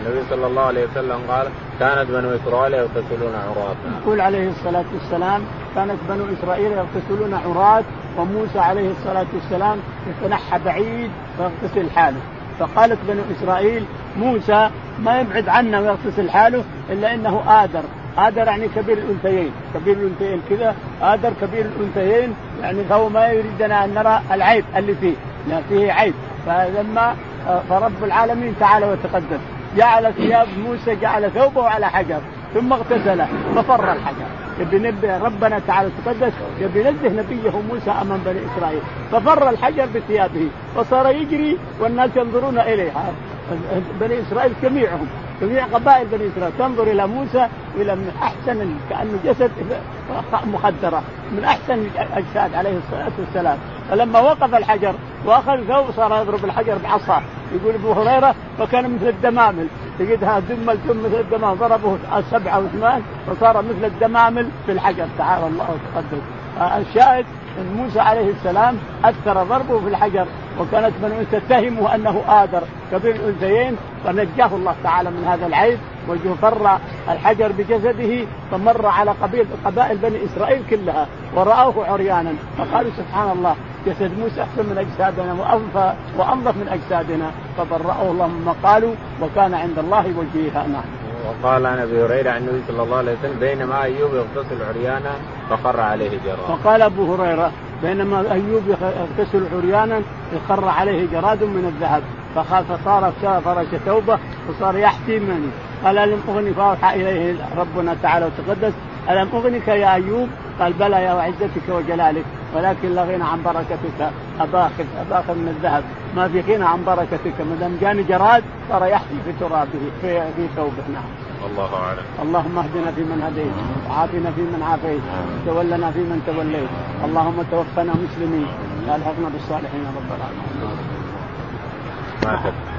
النبي صلى الله عليه وسلم قال كانت بنو إسرائيل يغتسلون عراة يقول عليه الصلاة والسلام كانت بنو إسرائيل يغتسلون عراة وموسى عليه الصلاة والسلام يتنحى بعيد ويغتسل حاله. فقالت بنو إسرائيل موسى ما يبعد عنا ويغتسل حاله إلا إنه آدر. آدر يعني كبير الأنثيين. كبير الأنثيين كذا آدر كبير الأنثيين يعني فهو ما يريدنا أن نرى العيب اللي فيه لا فيه عيب. فلما فرب العالمين تعالى وتقدم. جعل ثياب موسى جعل ثوبه على حجر ثم اغتسل ففر الحجر. يبي ربنا تعالى تقدس يبي ينزه نبيه موسى أمام بني إسرائيل. ففر الحجر بثيابه وصار يجري والناس ينظرون اليه بني إسرائيل جميعهم جميع قبائل بني إسرائيل. تنظر إلى موسى إلى من أحسن كأنه جسد مخدرة من أحسن الأجساد عليه الصلاة والسلام. فلما وقف الحجر وأخذ ثوب صار يضرب الحجر بعصاه يقول أبو هريرة فكان مثل الدمامل. تجدها ثم مثل الدمامل. ضربه سبعه وثمان فصار مثل الدمامل في الحجر. تعالى الله وتقدم. الشاهد إن موسى عليه السلام أثر ضربه في الحجر. وكانت بنو تتهمه أنه آدر كبير الأنثيين فنجاه الله تعالى من هذا العيب وفر الحجر بجسده فمر على قبيل قبائل بني إسرائيل كلها ورأوه عريانا فقالوا سبحان الله جسد موسى أحسن من أجسادنا وأنفى وأنظف من أجسادنا فبرأه الله مما قالوا وكان عند الله وجيها نعم. وقال عن أبي هريرة عن النبي صلى الله عليه وسلم بينما أيوب يغتسل عريانا فخر عليه جراد. فقال أبو هريرة بينما أيوب يغتسل عريانا خر عليه جراد من الذهب فخاف فصار فرش ثوبه وصار يحتي مني. قال الم اغني فأوحى إليه ربنا تعالى وتقدس ألم أغنك يا أيوب؟ قال بلى يا وعزتك وجلالك ولكن لا غنى عن بركتك. أباخذ أباخذ من الذهب. ما في غنى عن بركتك. ما دام جاني جراد صار يحكي في ترابه في في ثوبه. نعم. الله أعلم. اللهم اهدنا فيمن هديت، وعافنا فيمن عافيت، تولنا فيمن توليت، اللهم توفنا مسلمين، لا ألحقنا بالصالحين رب العالمين.